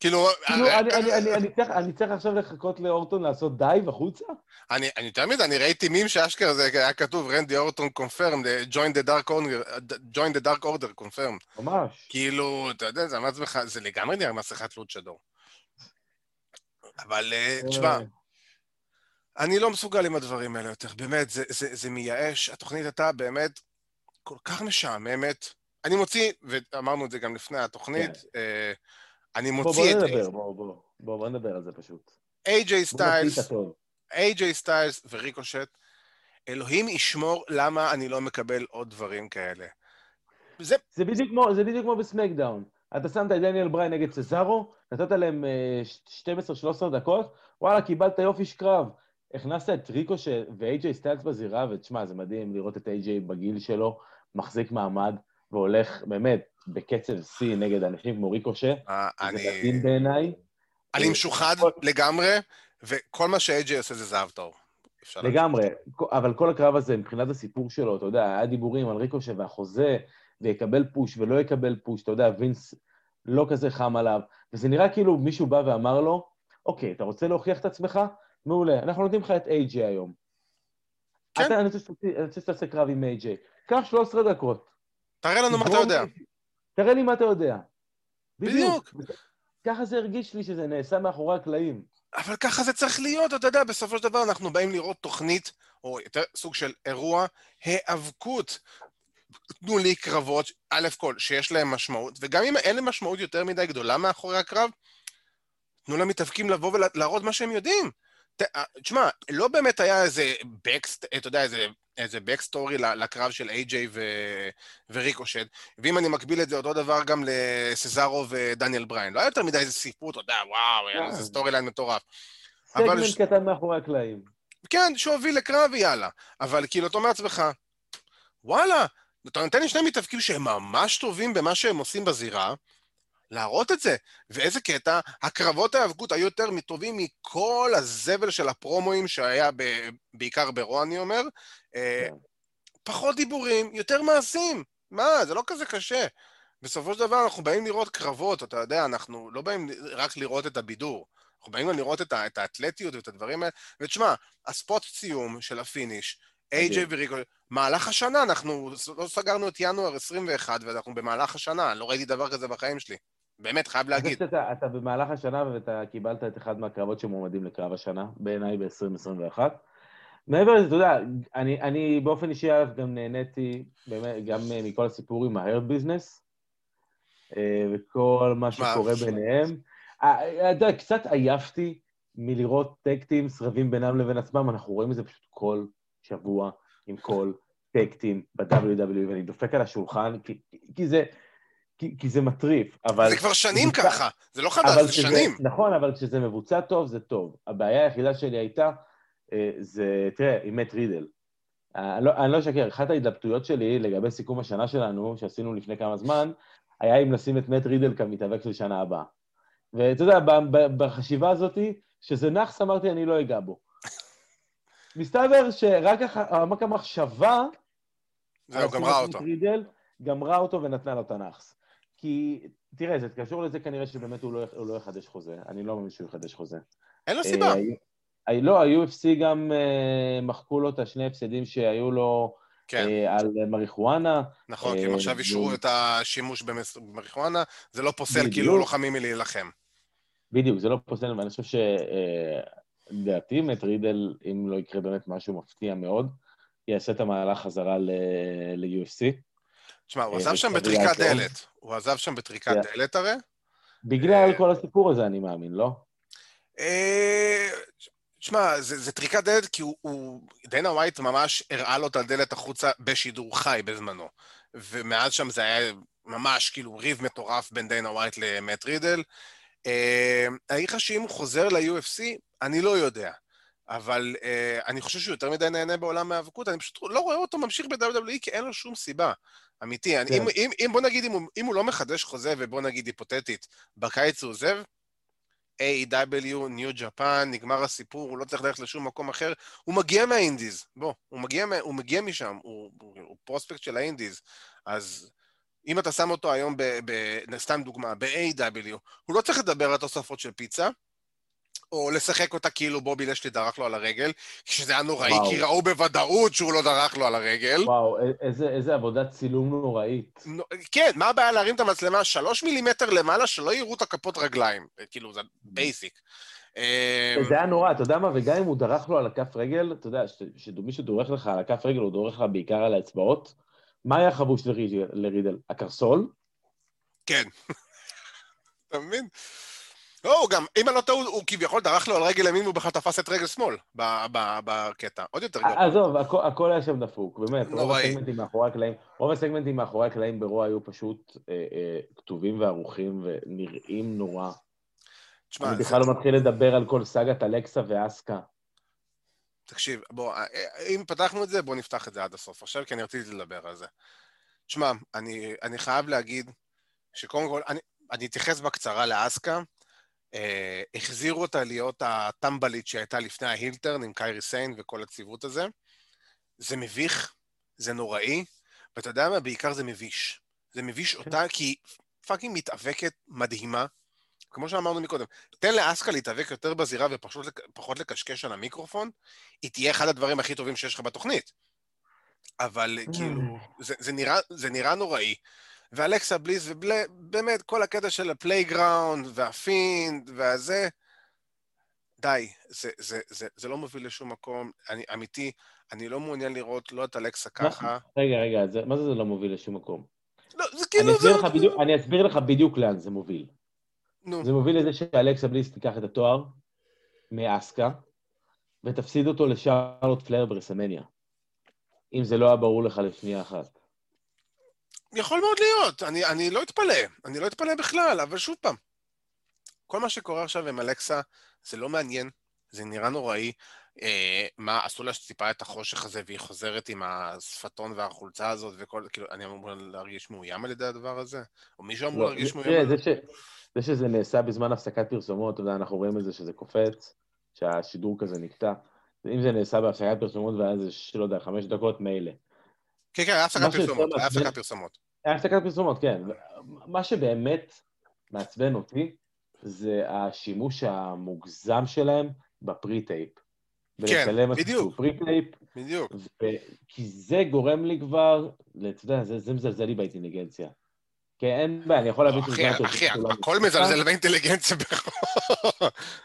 כאילו, כאילו, הרי- אני- אני- אני- אני צריך- אני צריך עכשיו לחכות לאורטון לעשות דייב החוצה? אני, אני מזה, אני ראיתי מים שאשכרה זה היה כתוב, רנדי אורטון קונפרם, join the dark order, confirmed. ממש. כאילו, אתה יודע, זה לך, זה לגמרי נראה מסכת לוצ'דור. אבל אה, תשמע, אה, אני לא מסוגל עם הדברים האלה יותר, באמת, זה, זה, זה מייאש. התוכנית הייתה באמת כל כך משעממת. אני מוציא, ואמרנו את זה גם לפני התוכנית, אה, אני בוא, בוא מוציא את נדבר, בוא, בוא, בוא, בוא נדבר על זה פשוט. בוא את סטיילס. AJ סטיילס וריקושט. אלוהים ישמור למה אני לא מקבל עוד דברים כאלה. זה, זה בדיוק כמו, זה בדיוק כמו בסמקדאון. אתה שמת את דניאל בריין נגד סזארו, נתת להם אה, 12-13 דקות, וואלה, קיבלת יופי של קרב. הכנסת את ריקוש ואיי-ג'יי סטיילס בזירה, ותשמע, זה מדהים לראות את איי-ג'יי בגיל שלו, מחזיק מעמד, והולך באמת בקצב שיא נגד אנשים כמו ריקושה. אה, זה אני... מדהים בעיניי. אני משוחד לגמרי, וכל מה ש-AJ עושה זה זהב טוב. לגמרי, אבל כל הקרב הזה, מבחינת הסיפור שלו, אתה יודע, היה דיבורים על ריקושה והחוזה, ויקבל פוש ולא יקבל פוש, אתה יודע, וינס לא כזה חם עליו, וזה נראה כאילו מישהו בא ואמר לו, אוקיי, אתה רוצה להוכיח את עצמך? מעולה, אנחנו נותנים לך את AJ היום. כן. אתה, אני רוצה שתעשה- קרב עם AJ. קח 13 דקות. תראה לנו מה אתה יודע. תראה לי מה אתה יודע. בדיוק. ככה זה הרגיש לי שזה נעשה מאחורי הקלעים. אבל ככה זה צריך להיות, אתה יודע, בסופו של דבר אנחנו באים לראות תוכנית, או יותר סוג של אירוע, היאבקות. תנו לי קרבות, א' כל, שיש להם משמעות, וגם אם אין להם משמעות יותר מדי גדולה מאחורי הקרב, תנו למתאבקים לבוא ולהראות מה שהם יודעים. אה, תשמע, לא באמת היה איזה בקסט, אתה יודע, איזה, איזה בקסטורי לקרב של איי-ג'יי ו- וריקושט, ואם אני מקביל את זה אותו דבר גם לסזארו ודניאל בריין, לא היה יותר מדי איזה סיפור, אתה יודע, וואו, היה איזה storyline מטורף. סגמנט ש- קטן מאחורי הקלעים. כן, שהוביל לקרב ויאללה. אבל כאילו, אתה אומר לעצמך, וואלה, אתה נותן לי שני מתאבקים שהם ממש טובים במה שהם עושים בזירה, להראות את זה. ואיזה קטע, הקרבות ההיאבקות היו יותר טובים מכל הזבל של הפרומואים שהיה ב, בעיקר ברו, אני אומר. אה, כן. פחות דיבורים, יותר מעשים. מה, זה לא כזה קשה. בסופו של דבר אנחנו באים לראות קרבות, אתה יודע, אנחנו לא באים רק לראות את הבידור. אנחנו באים גם לראות את, ה- את האתלטיות ואת הדברים האלה. ותשמע, ה spot סיום של ה finish, איי-ג'יי וריקושט, מהלך השנה, אנחנו לא סגרנו את ינואר 21, ואנחנו במהלך השנה, לא ראיתי דבר כזה בחיים שלי. באמת, חייב להגיד. שאתה אתה במהלך השנה ואתה קיבלת את אחד מהקרבות שמועמדים לקרב השנה, בעיניי ב-2021. מעבר לזה, אתה יודע, אני, אני באופן אישי אגב גם נהניתי באמת, גם אה, מכל הסיפור עם business, אה, וכל מה שקורה ביניהם. אה, אתה יודע, קצת עייפתי מלראות טק טימס רבים בינם לבין עצמם, אנחנו רואים את זה פשוט כל שבוע עם כל טק טים ב-WWE, ואני דופק על השולחן, כי, כי זה... כי, כי זה מטריף, אבל... זה כבר שנים מבוצע- ככה, זה לא חדש, זה כשזה, שנים. נכון, אבל כשזה מבוצע טוב, זה טוב. הבעיה היחידה שלי הייתה, אה, זה, תראה, עם מת רידל. אני לא, אני לא אשקר, אחת ההתלבטויות שלי לגבי סיכום השנה שלנו, שעשינו לפני כמה זמן, היה אם לשים את מת רידל כמתאבק של שנה הבאה. ואתה יודע, בחשיבה הזאת, שזה נאחס, אמרתי, אני לא אגע בו. מסתבר שרק רק המחשבה... זהו, גמרה אותו. רידל, גמרה אותו ונתנה לו את הנאחס. כי, תראה, זה קשור לזה כנראה שבאמת הוא לא, הוא לא יחדש חוזה. אני לא מאמין שהוא יחדש חוזה. אין לו סיבה. אה, לא, ה-UFC גם אה, מחקו לו את השני הפסדים שהיו לו כן, אה, על מריחואנה. נכון, כי הם אה, עכשיו אישרו והוא- את השימוש במריחואנה, זה לא פוסל בדיוק. כאילו לוחמים מלהילחם. בדיי, זה לא פוסל, ואני חושב שלדעתי, מת רידל, אם לא יקרה באמת משהו מפתיע מאוד, יעשה את המהלך חזרה ל-UFC. תשמע, הוא אה, עזב שם בטריקת. דלת. הוא עזב שם בטריקת. דלת הרי. בגלל אה, כל הסיפור הזה, אני מאמין, לא? אה, תשמע, זה, זה טריקת דלת כי הוא, הוא... דנה ווייט ממש הראה לו את הדלת החוצה בשידור חי בזמנו. ומאז שם זה היה ממש כאילו ריב מטורף בין דנה ווייט למט רידל. אה, אני אגיד לך שאם הוא חוזר ל-UFC, אני לא יודע. אבל אה, אני חושב שהוא יותר מדי נהנה בעולם ההיאבקות, אני פשוט לא רואה אותו ממשיך ב-WWE כי אין לו שום סיבה. אמיתי. כן. אם, אם, אם בוא נגיד, אם הוא, אם הוא לא מחדש חוזה, ובוא נגיד היפותטית, בקיץ הוא עוזב, A.W, ניו ג'פן, נגמר הסיפור, הוא לא צריך ללכת לשום מקום אחר. הוא מגיע מהאינדיז, בוא, הוא מגיע, הוא מגיע משם, הוא, הוא, הוא פרוספקט של האינדיז. אז אם אתה שם אותו היום, ב, ב, סתם דוגמה, ב-A.W, הוא לא צריך לדבר על תוספות של פיצה, או לשחק אותה כאילו בובי לשלי דרך לו על הרגל, שזה היה נוראי, וואו. כי ראו בוודאות שהוא לא דרך לו על הרגל. וואו, איזה, איזה עבודת צילום נוראית. נו, כן, מה הבעיה להרים את המצלמה שלוש מילימטר למעלה, שלא יראו את הכפות רגליים? כאילו, זה basic. אמ, זה היה נורא, אתה יודע מה? וגם אם הוא דרך לו על הכף רגל, אתה יודע, שמישהו דורך לך על הכף רגל, הוא דורך לך בעיקר על האצבעות. מה היה חבוש? לרידל? הקרסול? כן. אתה מבין? לא, הוא גם, אם אני לא טועה, הוא- כביכול דרך לו על רגל ימין והוא בכלל תפס את רגל שמאל בקטע. עוד יותר גרוע. עזוב, הכ- הכל היה שם דפוק, באמת. רוב נוראי. הסגמנטים מאחורי הקלעים, רוב הסגמנטים מאחורי הקלעים ברוע היו פשוט אה, אה, כתובים וערוכים ונראים נורא. תשמע, אני בכלל לא מתחיל לדבר על כל סאגת אלכסה ואסקה. תקשיב, בוא, אה, אם פתחנו את זה, בוא נפתח את זה עד הסוף עכשיו, כי אני רציתי לדבר על זה. תשמע, אני, אני חייב להגיד שקודם כל, אני, אני אתייחס בקצרה לאסקה. אה, החזירו אותה להיות הטמבלית שהייתה לפני ההילטרן עם קיירי סיין וכל הציוות הזה. זה מביך, זה נוראי, ואתה יודע מה? בעיקר זה מביש. זה מביש אותה כי היא fucking מתאבקת מדהימה. כמו שאמרנו מקודם, תן לאסקה להתאבק יותר בזירה ופחות לק- פחות לקשקש על המיקרופון, היא תהיה אחד הדברים הכי טובים שיש לך בתוכנית. אבל כאילו, זה, זה, נראה, זה נראה נוראי. ואלכסה בליס, ובאמת, כל הקטע של ה playground, וה Fiend, והזה, די, זה, זה, זה, זה לא מוביל לשום מקום. אני, אמיתי, אני לא מעוניין לראות לא את אלכסה ככה. רגע, רגע, זה, מה זה זה לא מוביל לשום מקום? לא, זה אני כאילו, זה... אסביר, לך בדיוק, אני אסביר לך בדיוק לאן זה מוביל. נו, זה מוביל לזה שאלכסה בליס תיקח את התואר מאסקה, ותפסיד אותו לשרלוט פלר ברסמניה. אם זה לא היה ברור לך לשנייה אחת. יכול מאוד להיות, אני, אני לא אתפלא, אני לא אתפלא בכלל, אבל שוב פעם, כל מה שקורה עכשיו עם אלכסה, זה לא מעניין, זה נראה נוראי. אה, מה, עשו לה טיפה את החושך הזה, והיא חוזרת עם השפתון והחולצה הזאת, וכל, כאילו, אני אמור להרגיש מאוים על ידי הדבר הזה? או מישהו אמור לא, להרגיש מאוים? תראה, על זה, ש... זה שזה נעשה בזמן הפסקת פרסומות, אתה יודע, אנחנו רואים את זה שזה קופץ, שהשידור כזה נקטע. אם זה נעשה בהפסקת פרסומות והיה איזה, לא יודע, חמש דקות, מילא. כן, כן, היה הפסקת פרסומות, היה הפסקת פרסומות. היה הפסקת פרסומות, כן. מה שבאמת מעצבן אותי, זה השימוש המוגזם שלהם ב pre-tape. בלצלם בדיוק. pre-tape, בדיוק. ו... כי זה גורם לי כבר, אתה יודע, זה, זה מזלזל לי באינטליגנציה. כן, אין בעיה, אני יכול להבין אחי, שזה אתה אחי, עושה כולם הכל. מזלזל באינטליגנציה בכלל.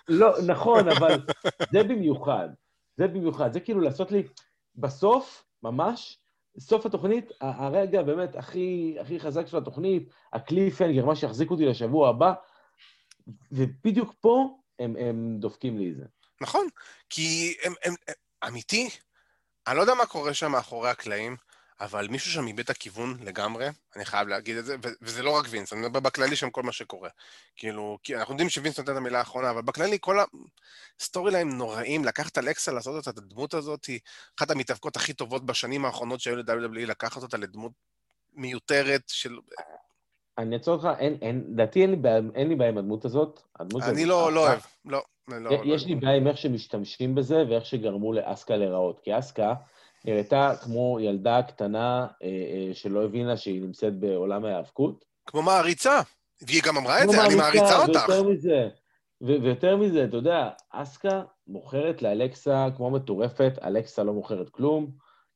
לא, נכון, אבל זה במיוחד. זה במיוחד. זה כאילו לעשות לי, בסוף, ממש, סוף התוכנית, הרגע באמת הכי, הכי חזק של התוכנית, הקליפנגר, מה שיחזיק אותי לשבוע הבא, ובדיוק פה הם, הם דופקים לי את זה. נכון, כי הם, הם, הם, אמיתי, אני לא יודע מה קורה שם מאחורי הקלעים, אבל מישהו שם איבד את הכיוון לגמרי, אני חייב להגיד את זה, וזה לא רק וינס, אני מדבר בכללי שם כל מה שקורה. כאילו, כי אנחנו יודעים שווינס נותן את המילה האחרונה, אבל בכללי כל ה storyline נוראים, לקחת אלכסה לעשות אותה, את הדמות הזאת, היא אחת המתאבקות הכי טובות בשנים האחרונות שהיו ל-WWE, לקחת אותה לדמות מיותרת של... אני אעצור אותך, אין, אין, לדעתי אין אין לי בעיה עם הדמות הזאת. הדמות אני הזאת- לא, לא אוהב, לא. לא, לא יש לי בעיה עם איך שמשתמשים בזה ואיך שגרמו לאסקה להיראות. כי אסקה נראתה כמו ילדה קטנה אה, אה, שלא הבינה שהיא נמצאת בעולם ההיאבקות. כמו מעריצה, והיא גם אמרה את זה, אני מעריצה אותך. ויותר מזה, ויותר מזה, אתה יודע, אסקה מוכרת לאלקסה כמו מטורפת, אלקסה לא מוכרת כלום,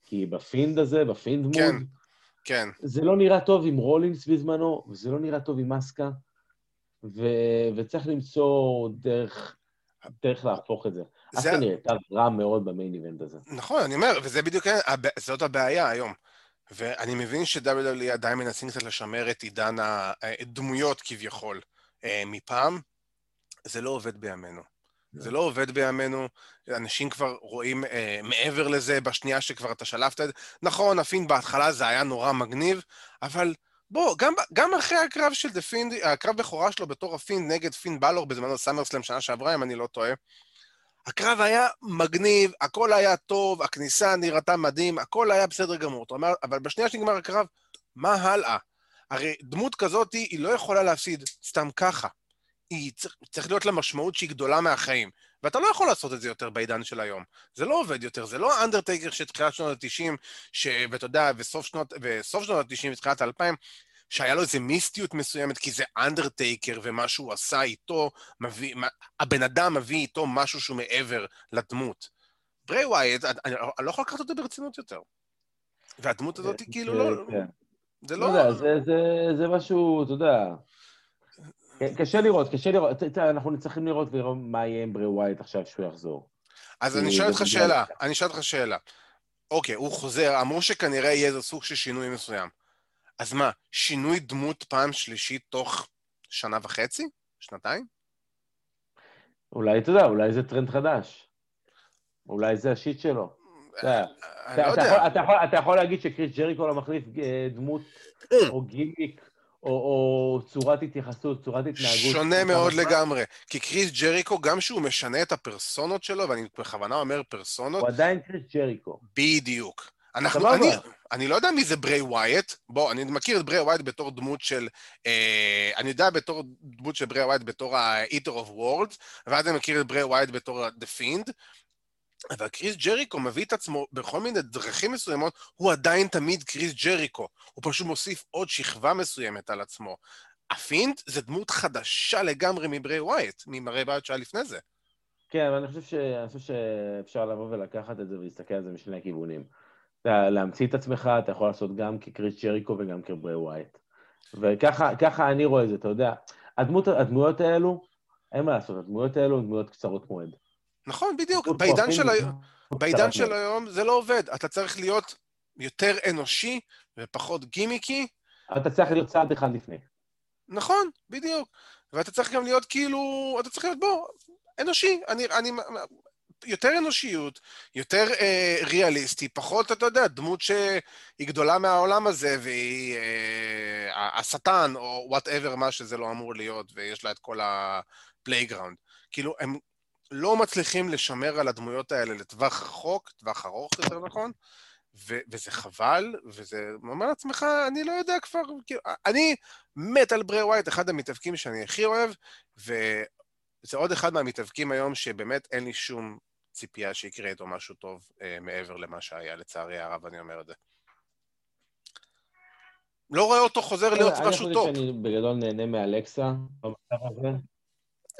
כי היא ב Fiend הזה, ב Fiend mode. כן. כן. זה לא נראה טוב עם רולינס בזמנו, וזה לא נראה טוב עם אסקה, ו- וצריך למצוא דרך, דרך להפוך את זה. זה- אסקה נראתה רע מאוד ב main event הזה. נכון, אני אומר, וזה בדיוק, זאת הבעיה היום. ואני מבין ש-WWE עדיין מנסים קצת לשמר את עידן הדמויות כביכול אה, מפעם, זה לא עובד בימינו. זה לא עובד בימינו, אנשים כבר רואים אה, מעבר לזה בשנייה שכבר אתה שלפת את זה. נכון, ה Fiend בהתחלה זה היה נורא מגניב, אבל בוא, גם, גם אחרי הקרב של The Fiend, הקרב בכורה שלו בתור ה Fiend נגד פין באלור בזמנו סאמרסלאם שנה שעברה, אם אני לא טועה, הקרב היה מגניב, הכל היה טוב, הכניסה נראתה מדהים, הכל היה בסדר גמור. אתה אומר, אבל בשנייה שנגמר הקרב, מה הלאה? הרי דמות כזאת היא לא יכולה להפסיד סתם ככה. היא צריך, צריך להיות לה משמעות שהיא גדולה מהחיים. ואתה לא יכול לעשות את זה יותר בעידן של היום. זה לא עובד יותר, זה לא אנדרטייקר של תחילת שנות ה-90, ש... ואתה יודע, וסוף שנות, וסוף שנות ה-90 ותחילת ה-2000, שהיה לו איזה מיסטיות מסוימת, כי זה אנדרטייקר, ומה שהוא עשה איתו, מביא, מה, הבן אדם מביא איתו משהו שהוא מעבר לדמות. ברי ווייט, אני, אני לא יכול לקחת אותו ברצינות יותר. והדמות הזאת היא כאילו לא... כן. זה לא לא... זה, משהו, אתה יודע, קשה לראות, קשה לראות, אנחנו צריכים לראות ולראות מה יהיה עם ברי ווייט עכשיו שהוא יחזור. אז אני שואל אותך שאלה, אני שואל אותך שאלה. אוקיי, הוא חוזר, אמרו שכנראה יהיה איזה סוג של שינוי מסוים. אז מה, שינוי דמות פעם שלישית תוך שנה וחצי? שנתיים? אולי, אתה יודע, אולי זה טרנד חדש. אולי זה ה shit שלו. אתה אתה- לא. יכול- להגיד שקריס ג'ריקו לא מחליף אה, דמות או גימיק או- או צורת התייחסות, צורת התנהגות. שונה מאוד לגמרי. כי קריס ג'ריקו, גם שהוא משנה את הפרסונות שלו, ואני בכוונה אומר פרסונות, הוא עדיין קריס ג'ריקו. בדיוק. אנחנו. אני, אני לא יודע מי זה ברי ווייט, בוא, אני מכיר את ברי ווייט בתור דמות של, אה, אני יודע בתור דמות של ברי ווייט בתור ה-Eater of Worlds, ואז אני מכיר את ברי ווייט בתור ה-The Fiend, אבל קריס ג'ריקו מביא את עצמו בכל מיני דרכים מסוימות, הוא עדיין תמיד קריס ג'ריקו, הוא פשוט מוסיף עוד שכבה מסוימת על עצמו. ה Fiend זה דמות חדשה לגמרי מברי ווייט, ממראי ווייט שהיה לפני זה. כן, אבל אני חושב, ש... אני חושב שאפשר לבוא ולקחת את זה ולהסתכל על זה משני הכיוונים. להמציא את עצמך, אתה יכול לעשות גם כקריס ג'ריקו וגם כברי ווייט. וככה ככה אני רואה את זה, אתה יודע. הדמות, הדמויות האלו, אין מה לעשות, הדמויות האלו הן דמויות קצרות מועד. נכון, בדיוק. בעידן של היום, בעידן של. היום זה לא עובד. אתה צריך להיות יותר אנושי ופחות גימיקי. אתה צריך להיות צעד אחד לפני. נכון, בדיוק. ואתה צריך גם להיות כאילו, אתה צריך להיות בוא, אנושי. אני, אני, יותר אנושיות, יותר אה, ריאליסטי, פחות, אתה יודע, דמות שהיא גדולה מהעולם הזה, והיא אה, השטן, או whatever מה שזה לא אמור להיות, ויש לה את כל ה playground. כאילו, הם לא מצליחים לשמר על הדמויות האלה לטווח רחוק, טווח ארוך יותר נכון, ו- וזה חבל, וזה אומר לעצמך, אני לא יודע כבר, כאילו, אני מת על ברי ווייט, אחד המתאבקים שאני הכי אוהב, וזה עוד אחד מהמתאבקים היום שבאמת אין לי שום ציפייה שיקרה איתו משהו טוב אה, מעבר למה שהיה, לצערי הרב, אני אומר את זה. לא רואה אותו חוזר להיות משהו טוב, אני חושב שאני בגדול נהנה מאלקסה במצב הזה.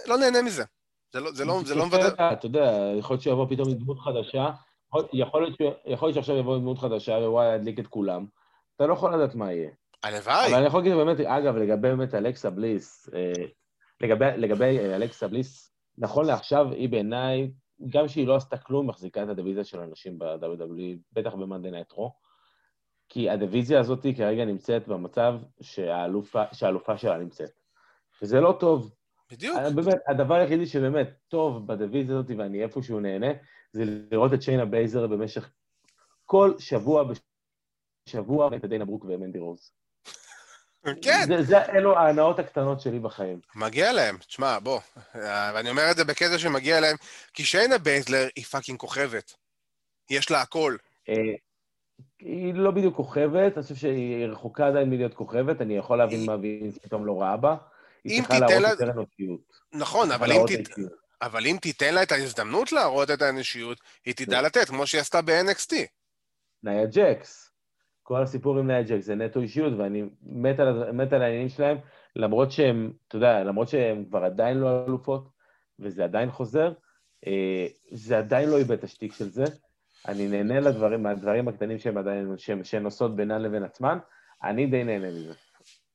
לא נהנה מזה. זה לא, זה לא, זה לא מבדר... אתה יודע, יכול להיות שיבוא פתאום דמות חדשה, יכול- יכול להיות שעכשיו יבוא דמות חדשה וואו ידליק את כולם. אתה לא יכול לדעת מה יהיה. הלוואי. אבל אני יכול להגיד באמת, אגב, לגבי באמת אלכסה בליס, אה, לגבי, לגבי אה, אלכסה בליס, נכון לעכשיו, היא בעיניי, גם שהיא לא עשתה כלום, מחזיקה את ה division של הנשים ב-WWE, בטח ב Monday Night Raw, כי הדיוויזיה הזאת כרגע נמצאת במצב שהאלופה, שהאלופה שלה נמצאת. וזה לא טוב. בדיוק. אה, באמת, הדבר היחידי שבאמת טוב בדיוויזיה הזאת, ואני איפשהו נהנה, זה לראות את שיינה בייזלר במשך כל שבוע בשבוע, את דיינה ברוק ומנדי רוז. כן, זה, זה אלו ההנאות הקטנות שלי בחיים. מגיע להם. תשמע, בוא, ואני אומר את זה בקטע שמגיע להם, כי שיינה בייזלר היא fucking כוכבת. יש לה הכל. אה, היא לא בדיוק כוכבת, אני חושב שהיא רחוקה עדיין מלהיות כוכבת, אני יכול להבין היא- מה וינס פתאום לא ראה בה. היא צריכה להראות לה- יותר אנושיות. נכון, אבל אם, תת... אישיות. אבל אם תיתן לה את ההזדמנות להראות את האנושיות, היא תדע לתת, כמו שהיא עשתה ב-NXT. נאיה ג'קס. כל הסיפור עם נאיה ג'קס זה נטו אישיות, ואני מת על, מת על העניינים שלהם, למרות שהם, אתה יודע, למרות שהם כבר עדיין לא אלופות, וזה עדיין חוזר, אה, זה עדיין לא איבד את השטיק של זה. אני נהנה לדברים, מהדברים הקטנים שהם עדיין, שהן עושות בינן לבין עצמן, אני די נהנה מזה.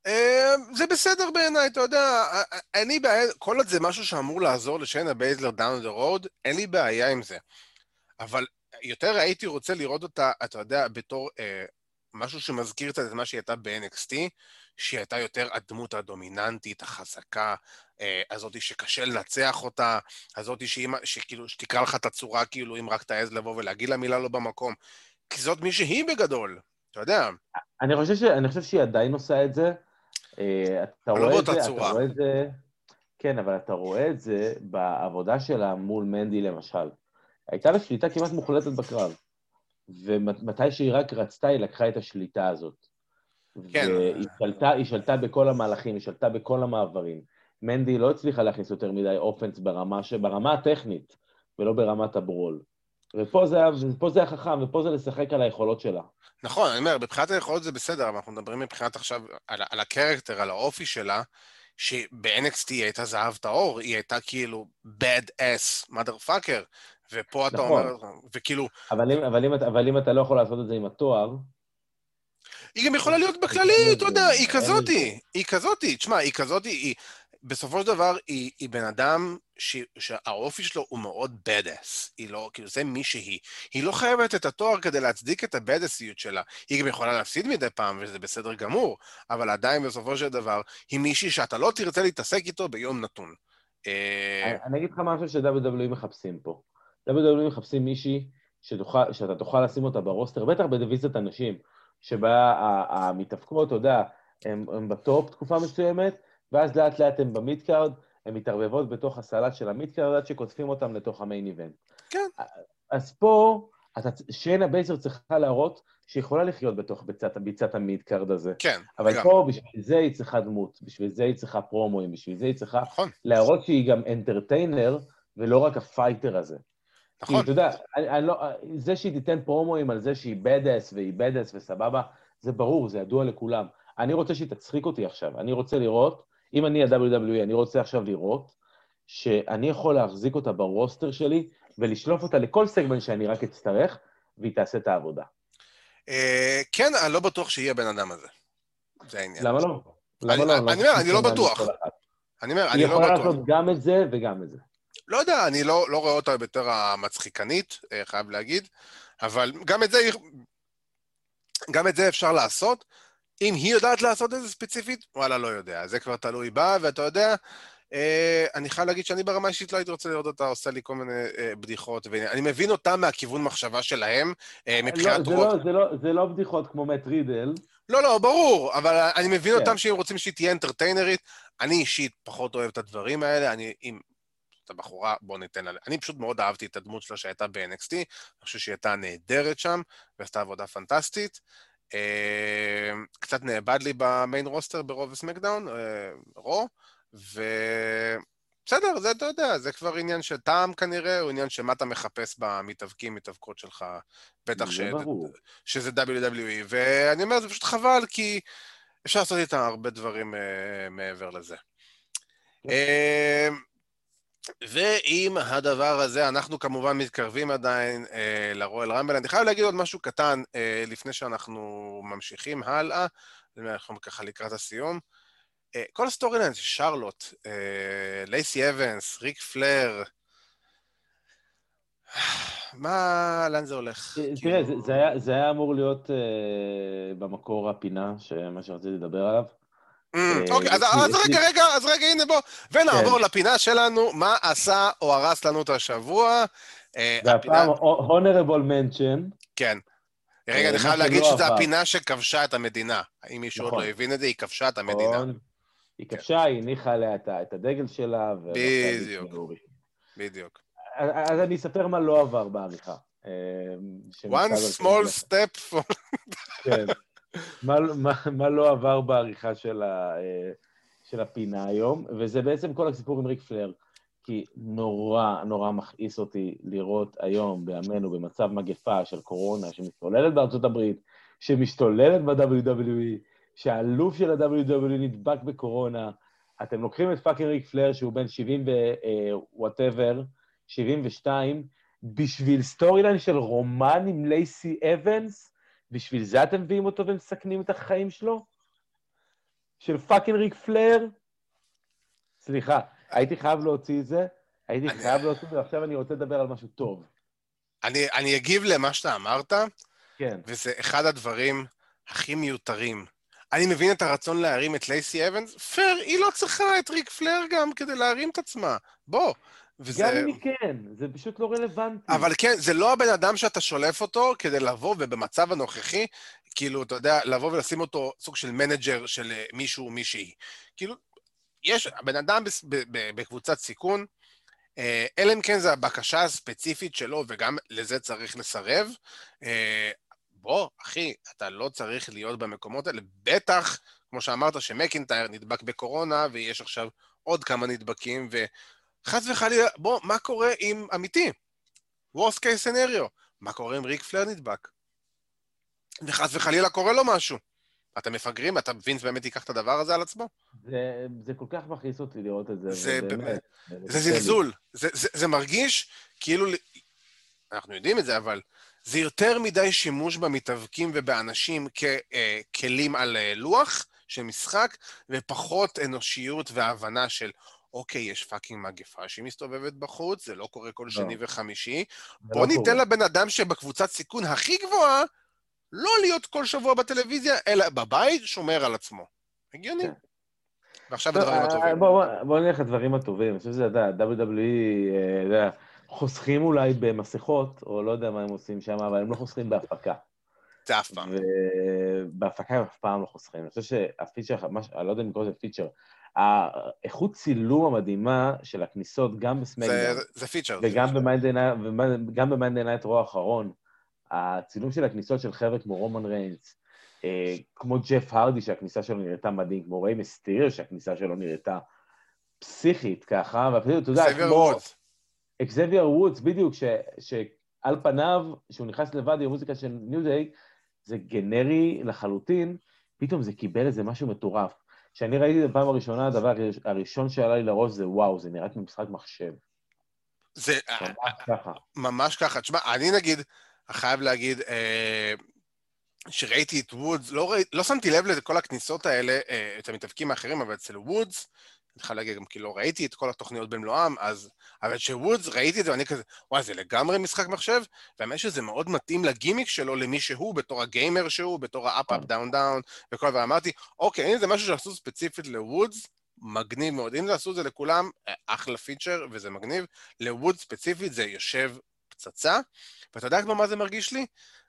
אה, זה בסדר בעיניי, אתה יודע, אה, אין לי בעיה, כל עוד זה משהו שאמור לעזור לשיינה בייזלר down the road, אין לי בעיה עם זה. אבל יותר הייתי רוצה לראות אותה, אתה יודע, בתור אה, משהו שמזכיר קצת את מה שהיא הייתה ב-NXT, שהיא הייתה יותר הדמות הדומיננטית, החזקה, אה, הזאתי שקשה לנצח אותה, הזאתי שאם, שכאילו, שתקרא לך את הצורה, כאילו, אם רק תעז לבוא ולהגיד לה מילה לא במקום. כי זאת מי שהיא בגדול, אתה יודע. אני חושב, ש... אני חושב שהיא עדיין עושה את זה. אה, אתה לא רואה את זה. אתה רואה את זה... כן, אבל אתה רואה את זה בעבודה שלה מול מנדי למשל. הייתה לה שליטה כמעט מוחלטת בקרב. ומתי שהיא רק רצתה, היא לקחה את השליטה הזאת. כן. והיא שלטה, היא שלטה בכל המהלכים, היא שלטה בכל המעברים. מנדי לא הצליחה להכניס יותר מדי אופנס ברמה, ש... ברמה הטכנית, ולא ברמת הברול. ופה זה, ופה זה היה חכם, ופה זה לשחק על היכולות שלה. נכון, אני אומר, מבחינת היכולות זה בסדר, אבל אנחנו מדברים מבחינת עכשיו על, על הקרקטר, על האופי שלה, שב-NXT היא הייתה זהב טהור, היא הייתה כאילו bad ass motherfucker, ופה אתה נכון. אומר, וכאילו, אבל אם, אבל, אם, אבל אם אתה לא יכול לעשות את זה עם התואר, היא גם יכולה להיות בכללי, אתה יודע, היא כזאתי. היא כזאתי, תשמע, היא כזאתי, היא, בסופו של דבר, היא, היא בן אדם ש, שהאופי שלו הוא מאוד badass, היא לא, כאילו, זה מי שהיא. היא לא חייבת את התואר כדי להצדיק את הבדסיות שלה. היא גם יכולה להפסיד מדי פעם, וזה בסדר גמור, אבל עדיין, בסופו של דבר, היא מישהי שאתה לא תרצה להתעסק איתו ביום נתון. אה, אני- אני אגיד לך משהו ש-WWE מחפשים פה. WWE מחפשים מישהי שתוכל, שאתה תוכל לשים אותה ב roster, בטח ב division-יית הנשים, שבה המתאבקות, אתה יודע, הן הן ב top תקופה מסוימת, ואז לאט לאט הן ב midcard, הן מתערבבות בתוך הסלט של ה midcard עד שקוטפים אותן לתוך ה main event. כן. אז פה, אתה, שיינה בייזר צריכה להראות שהיא יכולה לחיות בתוך ביצת, ביצת ה midcard הזה. כן, אבל גם. פה, בשביל זה היא צריכה דמות, בשביל זה היא צריכה פרומואים, בשביל זה היא צריכה נכון, להראות שהיא גם entertainer, ולא רק ה fighter הזה. כי נכון. אתה יודע, אני, אני לא, זה שהיא תיתן פרומואים על זה שהיא badass והיא badass וסבבה, זה ברור, זה ידוע לכולם. אני רוצה שהיא תצחיק אותי עכשיו. אני רוצה לראות, אם אני ה-WWE, אני רוצה עכשיו לראות שאני יכול להחזיק אותה ב roster שלי ולשלוף אותה לכל סגמנט שאני רק אצטרך, והיא תעשה את העבודה. אה, כן, אני לא בטוח שהיא הבן אדם הזה. זה העניין. למה לא? אני- למה לא? אני אומר, אני לא חושב בטוח. אני אומר, היא אני לא יכולה בטוח. לעשות גם את זה וגם את זה. לא יודע, אני לא, לא רואה אותה יותר המצחיקנית, אה, חייב להגיד, אבל גם את זה, גם את זה אפשר לעשות. אם היא יודעת לעשות את זה ספציפית, וואלה, לא יודע. זה כבר תלוי בה, ואתה יודע, אה, אני חייב להגיד שאני ברמה אישית לא הייתי רוצה לראות אותה עושה לי כל מיני אה, בדיחות. ואני מבין אותה מהכיוון מחשבה שלהם, אה, מבחינת... לא, זה, לא, זה, לא, זה לא בדיחות כמו מאט רידל. לא, לא, ברור, אבל אני מבין כן. אותם שהם רוצים שהיא תהיה אנטרטיינרית. אני אישית פחות אוהב את הדברים האלה, אני, אם... את הבחורה, בוא ניתן לה... אני פשוט מאוד אהבתי את הדמות שלה שהייתה ב-NXT, אני חושב שהיא הייתה נהדרת שם, ועשתה עבודה פנטסטית. אה, קצת נאבד לי במיין רוסטר ברוב סמקדאון, אה, רו, ובסדר, זה אתה יודע, זה כבר עניין של טעם כנראה, או עניין של מה אתה מחפש במתאבקים, מתאבקות שלך, בטח ש... ברור. שזה WWE, ואני אומר, זה פשוט חבל, כי אפשר לעשות איתם הרבה דברים אה, מעבר לזה. כן. ועם הדבר הזה, אנחנו כמובן מתקרבים עדיין אה, ל Royal Rumble. אני חייב להגיד עוד משהו קטן אה, לפני שאנחנו ממשיכים הלאה, אנחנו ככה לקראת הסיום. אה, כל ה storyline של שרלוט, אה, לייסי אבנס, Ric Flair, מה, לאן זה הולך? תראה, כאילו- זה, זה, היה, זה היה אמור להיות אה, במקור הפינה, מה שרציתי לדבר עליו. Mm, אה, אוקיי, אז רגע, רגע, אז רגע, הנה בוא. ונעבור לפינה שלנו, מה עשה או הרס לנו את השבוע. אה, והפעם הונרבול מנשן. כן. רגע, אה, אני חייב להגיד שזו. הפינה שכבשה את המדינה. אם מישהו עוד נכון. לא הבין את זה, היא כבשה את המדינה. נכון? היא כבשה, היא הניחה עליה את הדגל שלה. בדיוק. בדיוק. אז אני אספר מה לא עבר בעריכה. אה, One small step for... מה, מה, מה לא עבר בעריכה של, ה, אה, של הפינה היום, וזה בעצם כל הסיפור עם ריק פלר, כי נורא נורא מכעיס אותי לראות היום, בימינו, במצב מגפה של קורונה שמשתוללת בארצות הברית, שמשתוללת ב-WWE, שהאלוף של ה-WWE נדבק בקורונה, אתם לוקחים את fucking Ric Flair, שהוא בן 70 whatever, 72, בשביל storyline של רומן עם לייסי אבנס, בשביל זה אתם מביאים אותו ומסכנים את החיים שלו? של fucking Ric Flair? סליחה, הייתי חייב להוציא את זה, הייתי אני- חייב להוציא את זה, ועכשיו אני רוצה לדבר על משהו טוב. אני אני אגיב למה שאתה אמרת, כן. וזה אחד הדברים הכי מיותרים. אני מבין את הרצון להרים את לייסי אבנס, פייר, היא לא צריכה את Ric Flair גם כדי להרים את עצמה. בוא. וזה... גם אם היא כן, זה פשוט לא רלוונטי. אבל כן, זה לא הבן אדם שאתה שולף אותו כדי לבוא, ובמצב הנוכחי, כאילו, אתה יודע, לבוא ולשים אותו סוג של manager של אה, מישהו או מישהי. כאילו, יש, הבן אדם בס- ב- ב- בקבוצת סיכון, אה, אלא אם כן זו הבקשה הספציפית שלו, וגם לזה צריך לסרב. אה, בוא, אחי, אתה לא צריך להיות במקומות האלה, בטח, כמו שאמרת, שמקינטייר נדבק בקורונה, ויש עכשיו עוד כמה נדבקים, וחס וחלילה, בוא, מה קורה עם אמיתי? worst case scenario, מה קורה אם ריק פלר נדבק? וחס וחלילה קורה לו משהו. אתם מפגרים? אתה וינס באמת ייקח את הדבר הזה על עצמו? זה, זה כל כך מכעיס אותי לראות את זה. זה באמת- זה. זלזול. זה, זה, זה מרגיש כאילו, אנחנו יודעים את זה, אבל זה יותר מדי שימוש במתאבקים ובאנשים ככלים על אה, לוח של משחק, ופחות אנושיות והבנה של, אוקיי, יש פאקינג מגפה שהיא מסתובבת בחוץ, זה לא קורה כל שני וחמישי. זה בוא לא ניתן קורה. לבן אדם שבקבוצת סיכון הכי גבוהה, לא להיות כל שבוע בטלוויזיה, אלא בבית שומר על עצמו. הגיוני. כן. ועכשיו טוב, הדברים אה, הטובים. בוא, בוא, בוא נלך לדברים הטובים. אני חושב שזה, אתה יודע, WWE, אה, אתה יודע, חוסכים אולי במסכות, או לא יודע מה הם עושים שם, אבל הם לא חוסכים בהפקה. זה אף פעם. ובהפקה הם אף פעם לא חוסכים. אני חושב שה feature, מה ש- אני לא יודע אם לקרוא לזה feature, האיכות צילום המדהימה של הכניסות, גם זה- ב SmackDown, זה feature. וגם ב Monday Night Raw האחרון, הצילום של הכניסות של חבר'ה כמו רומן ריינס, אה, כמו ג'ף הרדי שהכניסה שלו נראתה מדהים, כמו ריי מסטיריו שהכניסה שלו נראתה פסיכית ככה, ואפילו, אתה יודע, כמו וודס. אקזביאר וודס, בדיוק, ש, שעל פניו, שהוא נכנס לבד עם המוזיקה של ניו דיי, זה גנרי לחלוטין, פתאום זה קיבל איזה משהו מטורף. כשאני ראיתי את זה בפעם הראשונה, הדבר הראשון שעלה לי לראש זה וואו, זה נראה כמו משחק מחשב. זה ממש ככה. ממש ככה. תשמע, אני נגיד, חייב להגיד, אה, שראיתי את וודס, לא, ראי, לא שמתי לב לכל הכניסות האלה, אה, את המתאבקים האחרים, אבל אצל וודס, אני חייב להגיד, גם כי לא ראיתי את כל התוכניות במלואם, אז... אבל שוודס, ראיתי את זה, ואני כזה, וואי, זה לגמרי משחק מחשב, והאמת שזה מאוד מתאים לגימיק שלו, למי שהוא, בתור ה gamer שהוא, בתור ה Up Up Down Down, וכל הדבר. אמרתי, אוקיי, אם זה משהו שעשו ספציפית לוודס, מגניב מאוד. אם זה עשו את זה לכולם, אחלה feature, וזה מגניב. לוודס ספציפית זה יושב פצצה, ואתה יודע כמו מה זה מרגיש לי?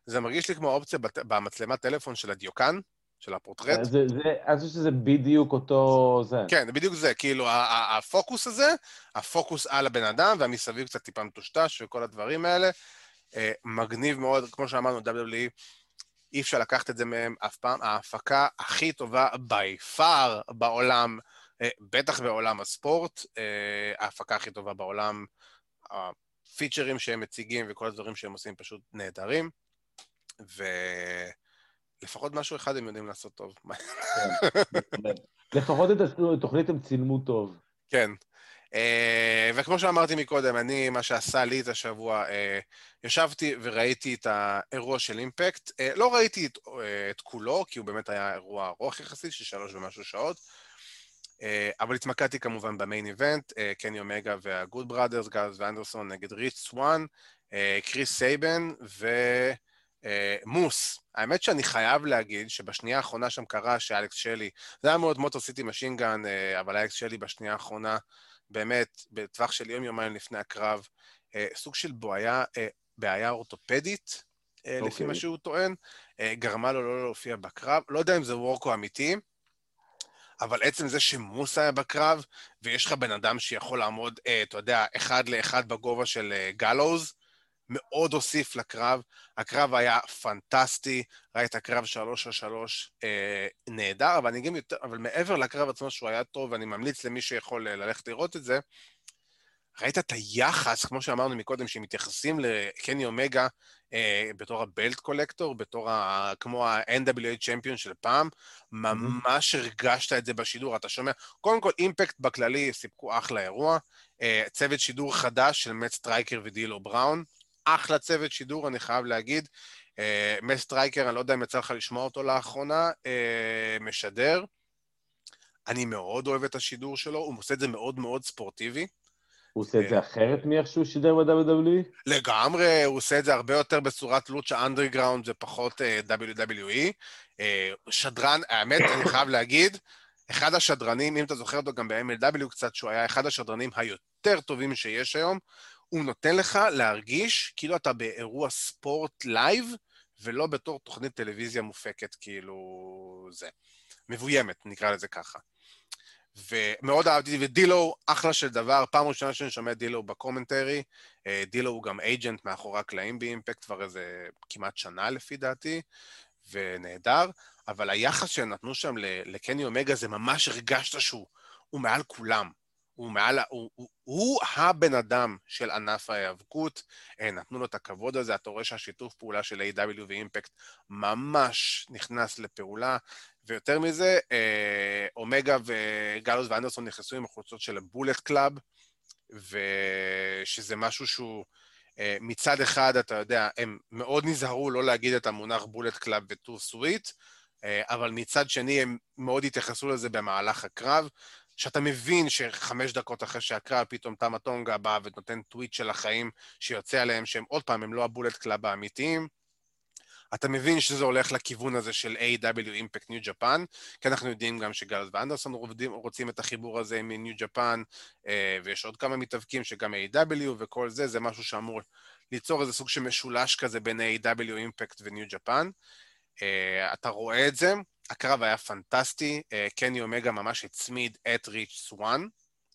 זה מרגיש לי כמו אופציה בת... במצלמת טלפון של הדיוקן, של הפורטרט. זה, זה, אני חושב שזה בדיוק אותו זה. כן, זה בדיוק זה, כאילו הפוקוס הזה, הפוקוס על הבן אדם, והמסביב קצת טיפה מטושטש וכל הדברים האלה, אה, מגניב מאוד, כמו שאמרנו, WWE, אי אפשר לקחת את זה מהם אף פעם, ההפקה הכי טובה by far בעולם, אה, בטח בעולם הספורט, אה, ההפקה הכי טובה בעולם, הפיצ'רים שהם מציגים וכל הדברים שהם עושים פשוט נהדרים, ולפחות משהו אחד הם יודעים לעשות טוב. כן, לפחות את התוכנית הם צילמו טוב. כן. Uh, וכמו שאמרתי מקודם, אני, מה שעשה לי את השבוע, uh, ישבתי וראיתי את האירוע של אימפקט. Uh, לא ראיתי את, את כולו, כי הוא באמת היה אירוע ארוך יחסית, של שלוש ומשהו שעות, אבל התמקדתי כמובן ב main event, קני אומגה וה Good Brothers, גאלוס ואנדרסון נגד ריץ' סוואן, קריס סייבן ומוס. האמת שאני חייב להגיד שבשנייה האחרונה שם קרה שאלכס שלי, זה היה מאוד Motor City Machine Guns, uh, אבל אלכס שלי בשנייה האחרונה, באמת, בטווח של יום-יומיים לפני הקרב, אה, סוג של בעיה, אה, בעיה אורתופדית, אה, לפי אוקיי. מה שהוא טוען, אה, גרמה לו לא להופיע בקרב. לא יודע אם זה וורקו אמיתי, אבל עצם זה שמוס היה בקרב, ויש לך בן אדם שיכול לעמוד, אה, אתה יודע, אחד לאחד בגובה של אה, גלוז, מאוד הוסיף לקרב. הקרב היה פנטסטי, ראית קרב שלוש על שלוש אה, נהדר, אבל גם יותר, אבל מעבר לקרב עצמו שהוא היה טוב, ואני ממליץ למי שיכול אה, ללכת לראות את זה, ראית את היחס, כמו שאמרנו מקודם, שמתייחסים לקני אומגה אה, בתור ה belt collector, בתור ה... כמו ה-NWA champion של פעם, ממש הרגשת את זה בשידור, אתה שומע? קודם כל, Impact בכללי סיפקו אחלה אירוע, אה, צוות שידור חדש של מאט סטרייקר ו D'Lo Brown, אחלה צוות שידור, אני חייב להגיד. אה, מאט סטרייקר, אני לא יודע אם יצא לך לשמוע אותו לאחרונה, אה, משדר. אני מאוד אוהב את השידור שלו, הוא עושה את זה מאוד מאוד ספורטיבי. הוא עושה את זה אחרת מאיך שהוא שידר ב-WWE? לגמרי, הוא עושה את זה הרבה יותר בצורת Lucha Underground ופחות אה, WWE. אה, שדרן, האמת, אני חייב להגיד, אחד השדרנים, אם אתה זוכר אותו גם ב-MLW קצת, שהוא היה אחד השדרנים היותר טובים שיש היום, הוא נותן לך להרגיש כאילו אתה באירוע ספורט live, ולא בתור תוכנית טלוויזיה מופקת, כאילו זה. מבוימת, נקרא לזה ככה. ומאוד אהבתי, ודילו, אחלה של דבר, פעם ראשונה שאני שומע דילו בקומנטרי, אה, דילו הוא גם אייג'נט מאחורי הקלעים באימפקט כבר איזה כמעט שנה לפי דעתי, ונהדר, אבל היחס שנתנו שם לקני אומגה זה ממש הרגשת שהוא הוא מעל כולם. הוא מעל, הוא, הוא, הוא הבן אדם של ענף ההיאבקות, אה, נתנו לו את הכבוד הזה, אתה רואה שהשיתוף פעולה של A.W. ואימפקט ממש נכנס לפעולה, ויותר מזה, אה, אומגה וגאלוס ואנדרסון נכנסו עם החולצות של ה Bullet Club, ושזה משהו שהוא, אה, מצד אחד, אתה יודע, הם מאוד נזהרו לא להגיד את המונח Bullet Club ו too sweet, אבל מצד שני הם מאוד התייחסו לזה במהלך הקרב, שאתה מבין שחמש דקות אחרי שהקרב, פתאום תמה טונגה בא ונותן טוויט של החיים שיוצא עליהם, שהם עוד פעם, הם לא ה Bullet Club האמיתיים. אתה מבין שזה הולך לכיוון הזה של AEW Impact New Japan, כי אנחנו יודעים גם שגאלוס ואנדרסון רוצים, רוצים את החיבור הזה מ-New Japan, אה, ויש עוד כמה מתאבקים שגם AEW וכל זה, זה משהו שאמור ליצור איזה סוג של משולש כזה בין AEW Impact ו-New Japan. אה, אתה רואה את זה, הקרב היה פנטסטי, אה, קני אומגה ממש הצמיד את ריץ' סואן,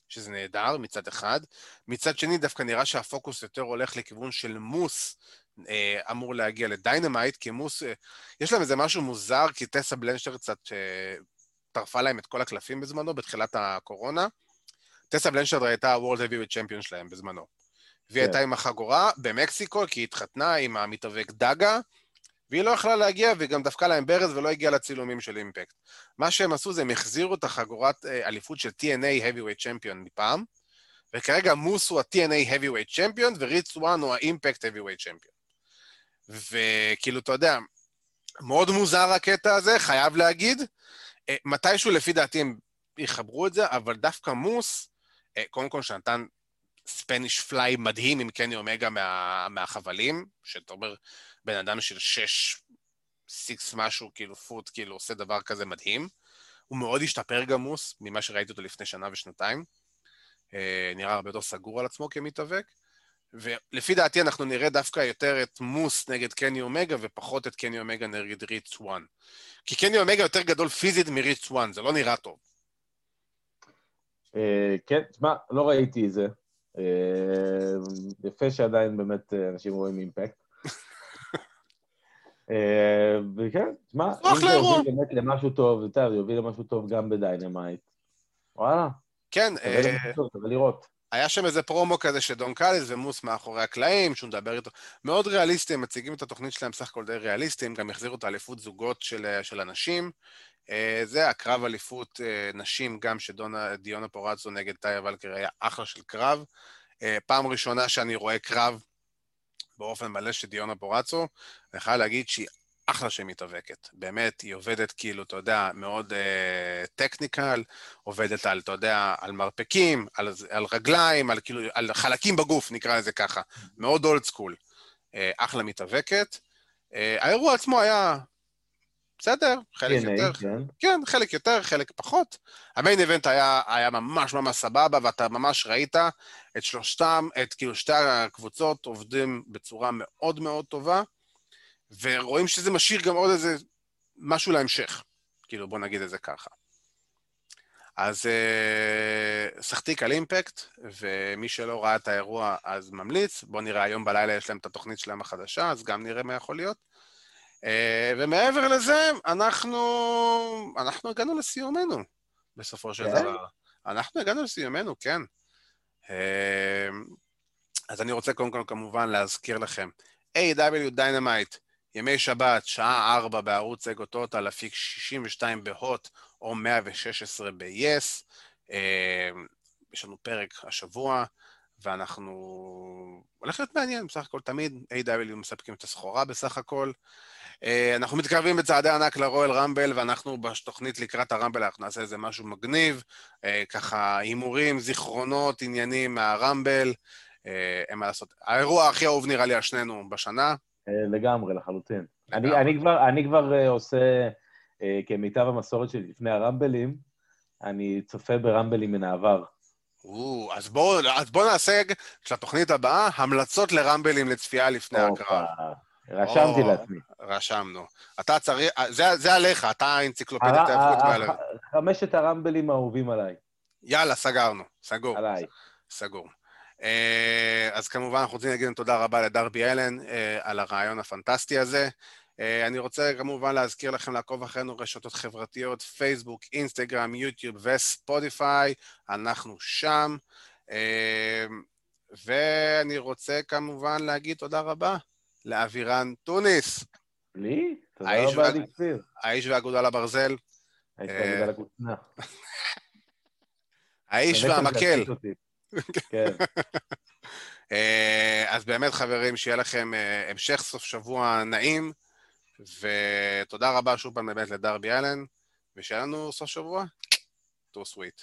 שזה נהדר מצד אחד. מצד שני, דווקא נראה שהפוקוס יותר הולך לכיוון של מוס, אה, אמור להגיע לדיינמייט, כי מוס, אה, יש להם איזה משהו מוזר, כי טסה בלנשרד קצת טרפה להם את כל הקלפים בזמנו, בתחילת הקורונה. טסה בלנשרד הייתה ה-World Heavyweight Champion שלהם בזמנו. והיא כן. הייתה עם החגורה במקסיקו, כי היא התחתנה עם המתאבק דאגה, והיא לא יכלה להגיע, והיא גם דפקה להם ברז ולא הגיעה לצילומים של אימפקט. מה שהם עשו זה הם החזירו את החגורת אה, אליפות של TNA Heavyweight Champion מפעם, וכרגע מוס הוא ה-TNA Heavyweight Champion, וריץ וואן הוא ה-Impact Heavyweight Champion. וכאילו, אתה יודע, מאוד מוזר הקטע הזה, חייב להגיד. אה, מתישהו, לפי דעתי, הם יחברו את זה, אבל דווקא מוס, אה, קודם כל שנתן ספניש פליי מדהים עם קני אומגה מה, מהחבלים, שאתה אומר, בן אדם של שש, סיקס משהו, כאילו פוט, כאילו עושה דבר כזה מדהים. הוא מאוד השתפר גם מוס, ממה שראיתי אותו לפני שנה ושנתיים. אה, נראה הרבה יותר סגור על עצמו כמתאבק. ולפי דעתי אנחנו נראה דווקא יותר את מוס נגד קני אומגה ופחות את קני אומגה נגד ריץ 1. כי קני אומגה יותר גדול פיזית מריץ 1, זה לא נראה טוב. אה, כן, תשמע, לא ראיתי את זה. אה, יפה שעדיין באמת אה, אנשים רואים אימפקט. אה, וכן, תשמע, אם זה. יוביל באמת למשהו טוב, אתה יודע, זה יוביל למשהו טוב גם בדיינמייט. וואלה, כן, שווה אה, לראות. היה שם איזה פרומו כזה של דון קאליס ומוס מאחורי הקלעים, שהוא מדבר איתו. מאוד ריאליסטי, הם מציגים את התוכנית שלהם סך הכל די ריאליסטי, הם גם החזירו את האליפות זוגות של, של הנשים. אה, זה הקרב אליפות אה, נשים, גם שדיאונה פוראצו נגד טאיה ולקר היה אחלה של קרב. אה, פעם ראשונה שאני רואה קרב באופן מלא של דיונה פורצו, אני חייב להגיד שהיא אחלה שהיא מתאבקת. באמת, היא עובדת כאילו, אתה יודע, מאוד אה, טכניקל, עובדת על, אתה יודע, על מרפקים, על, על רגליים, על כאילו, על חלקים בגוף, נקרא לזה ככה. מאוד אולד סקול. אה, אחלה מתאבקת. אה, האירוע עצמו היה בסדר, חלק TNA, יותר, כן. כן, חלק יותר, חלק פחות. המיין איבנט היה, היה ממש ממש סבבה, ואתה ממש ראית את שלושתם, את כאילו שתי הקבוצות עובדים בצורה מאוד מאוד טובה, ורואים שזה משאיר גם עוד איזה משהו להמשך. כאילו, בוא נגיד את זה ככה. אז אה, שחתיק על אימפקט, ומי שלא ראה את האירוע אז ממליץ. בואו נראה, היום בלילה יש להם את התוכנית שלהם החדשה, אז גם נראה מה יכול להיות. אה, ומעבר לזה, אנחנו, אנחנו הגענו לסיומנו, בסופו של כן? דבר. אנחנו הגענו לסיומנו, כן. אה, אז אני רוצה קודם כל כמובן להזכיר לכם, A.W. Dynamite, ימי שבת, שעה 4 בערוץ אגו טוטל, אפיק 62 בהוט או 116 ב-yes. אה, יש לנו פרק השבוע, ואנחנו... הולך להיות מעניין, בסך הכל תמיד A.W. מספקים את הסחורה בסך הכל. אה, אנחנו מתקרבים בצעדי ענק לרואל רמבל, ואנחנו בתוכנית לקראת הרמבל, אנחנו נעשה איזה משהו מגניב, אה, ככה הימורים, זיכרונות, עניינים מהרמבל, אה, אין מה לעשות. האירוע הכי אהוב נראה לי על שנינו בשנה. לגמרי, לחלוטין. אני, לגמרי. אני כבר, אני כבר עושה, כמיטב המסורת שלי לפני הרמבלים, אני צופה ברמבלים מן העבר. או, אז בואו בוא נעשה של התוכנית הבאה, המלצות לרמבלים לצפייה לפני הקרב. רשמתי או. לעצמי. רשמנו. אתה צריך, זה, זה עליך, אתה האנציקלופדיית ההיאבקות מעליך. חמשת הרמבלים האהובים עליי, יאללה, סגרנו, סגור. עליי. סגור. אה, אז כמובן אנחנו רוצים להגיד תודה רבה לדרבי אלן אה, על הרעיון הפנטסטי הזה. אה, אני רוצה כמובן להזכיר לכם לעקוב אחרינו רשתות חברתיות, פייסבוק, אינסטגרם, יוטיוב וספוטיפיי, אנחנו שם. ואני רוצה כמובן להגיד תודה רבה לאבירן טוניס, לי? תודה רבה, עדי כפיר. האיש בגלל הכותנה. האיש והמקל. כן, אה, אז באמת, חברים, שיהיה לכם אה, המשך סוף שבוע נעים, ותודה רבה שוב פעם באמת לדרבי אלן, ושיהיה לנו סוף שבוע טו סוויט.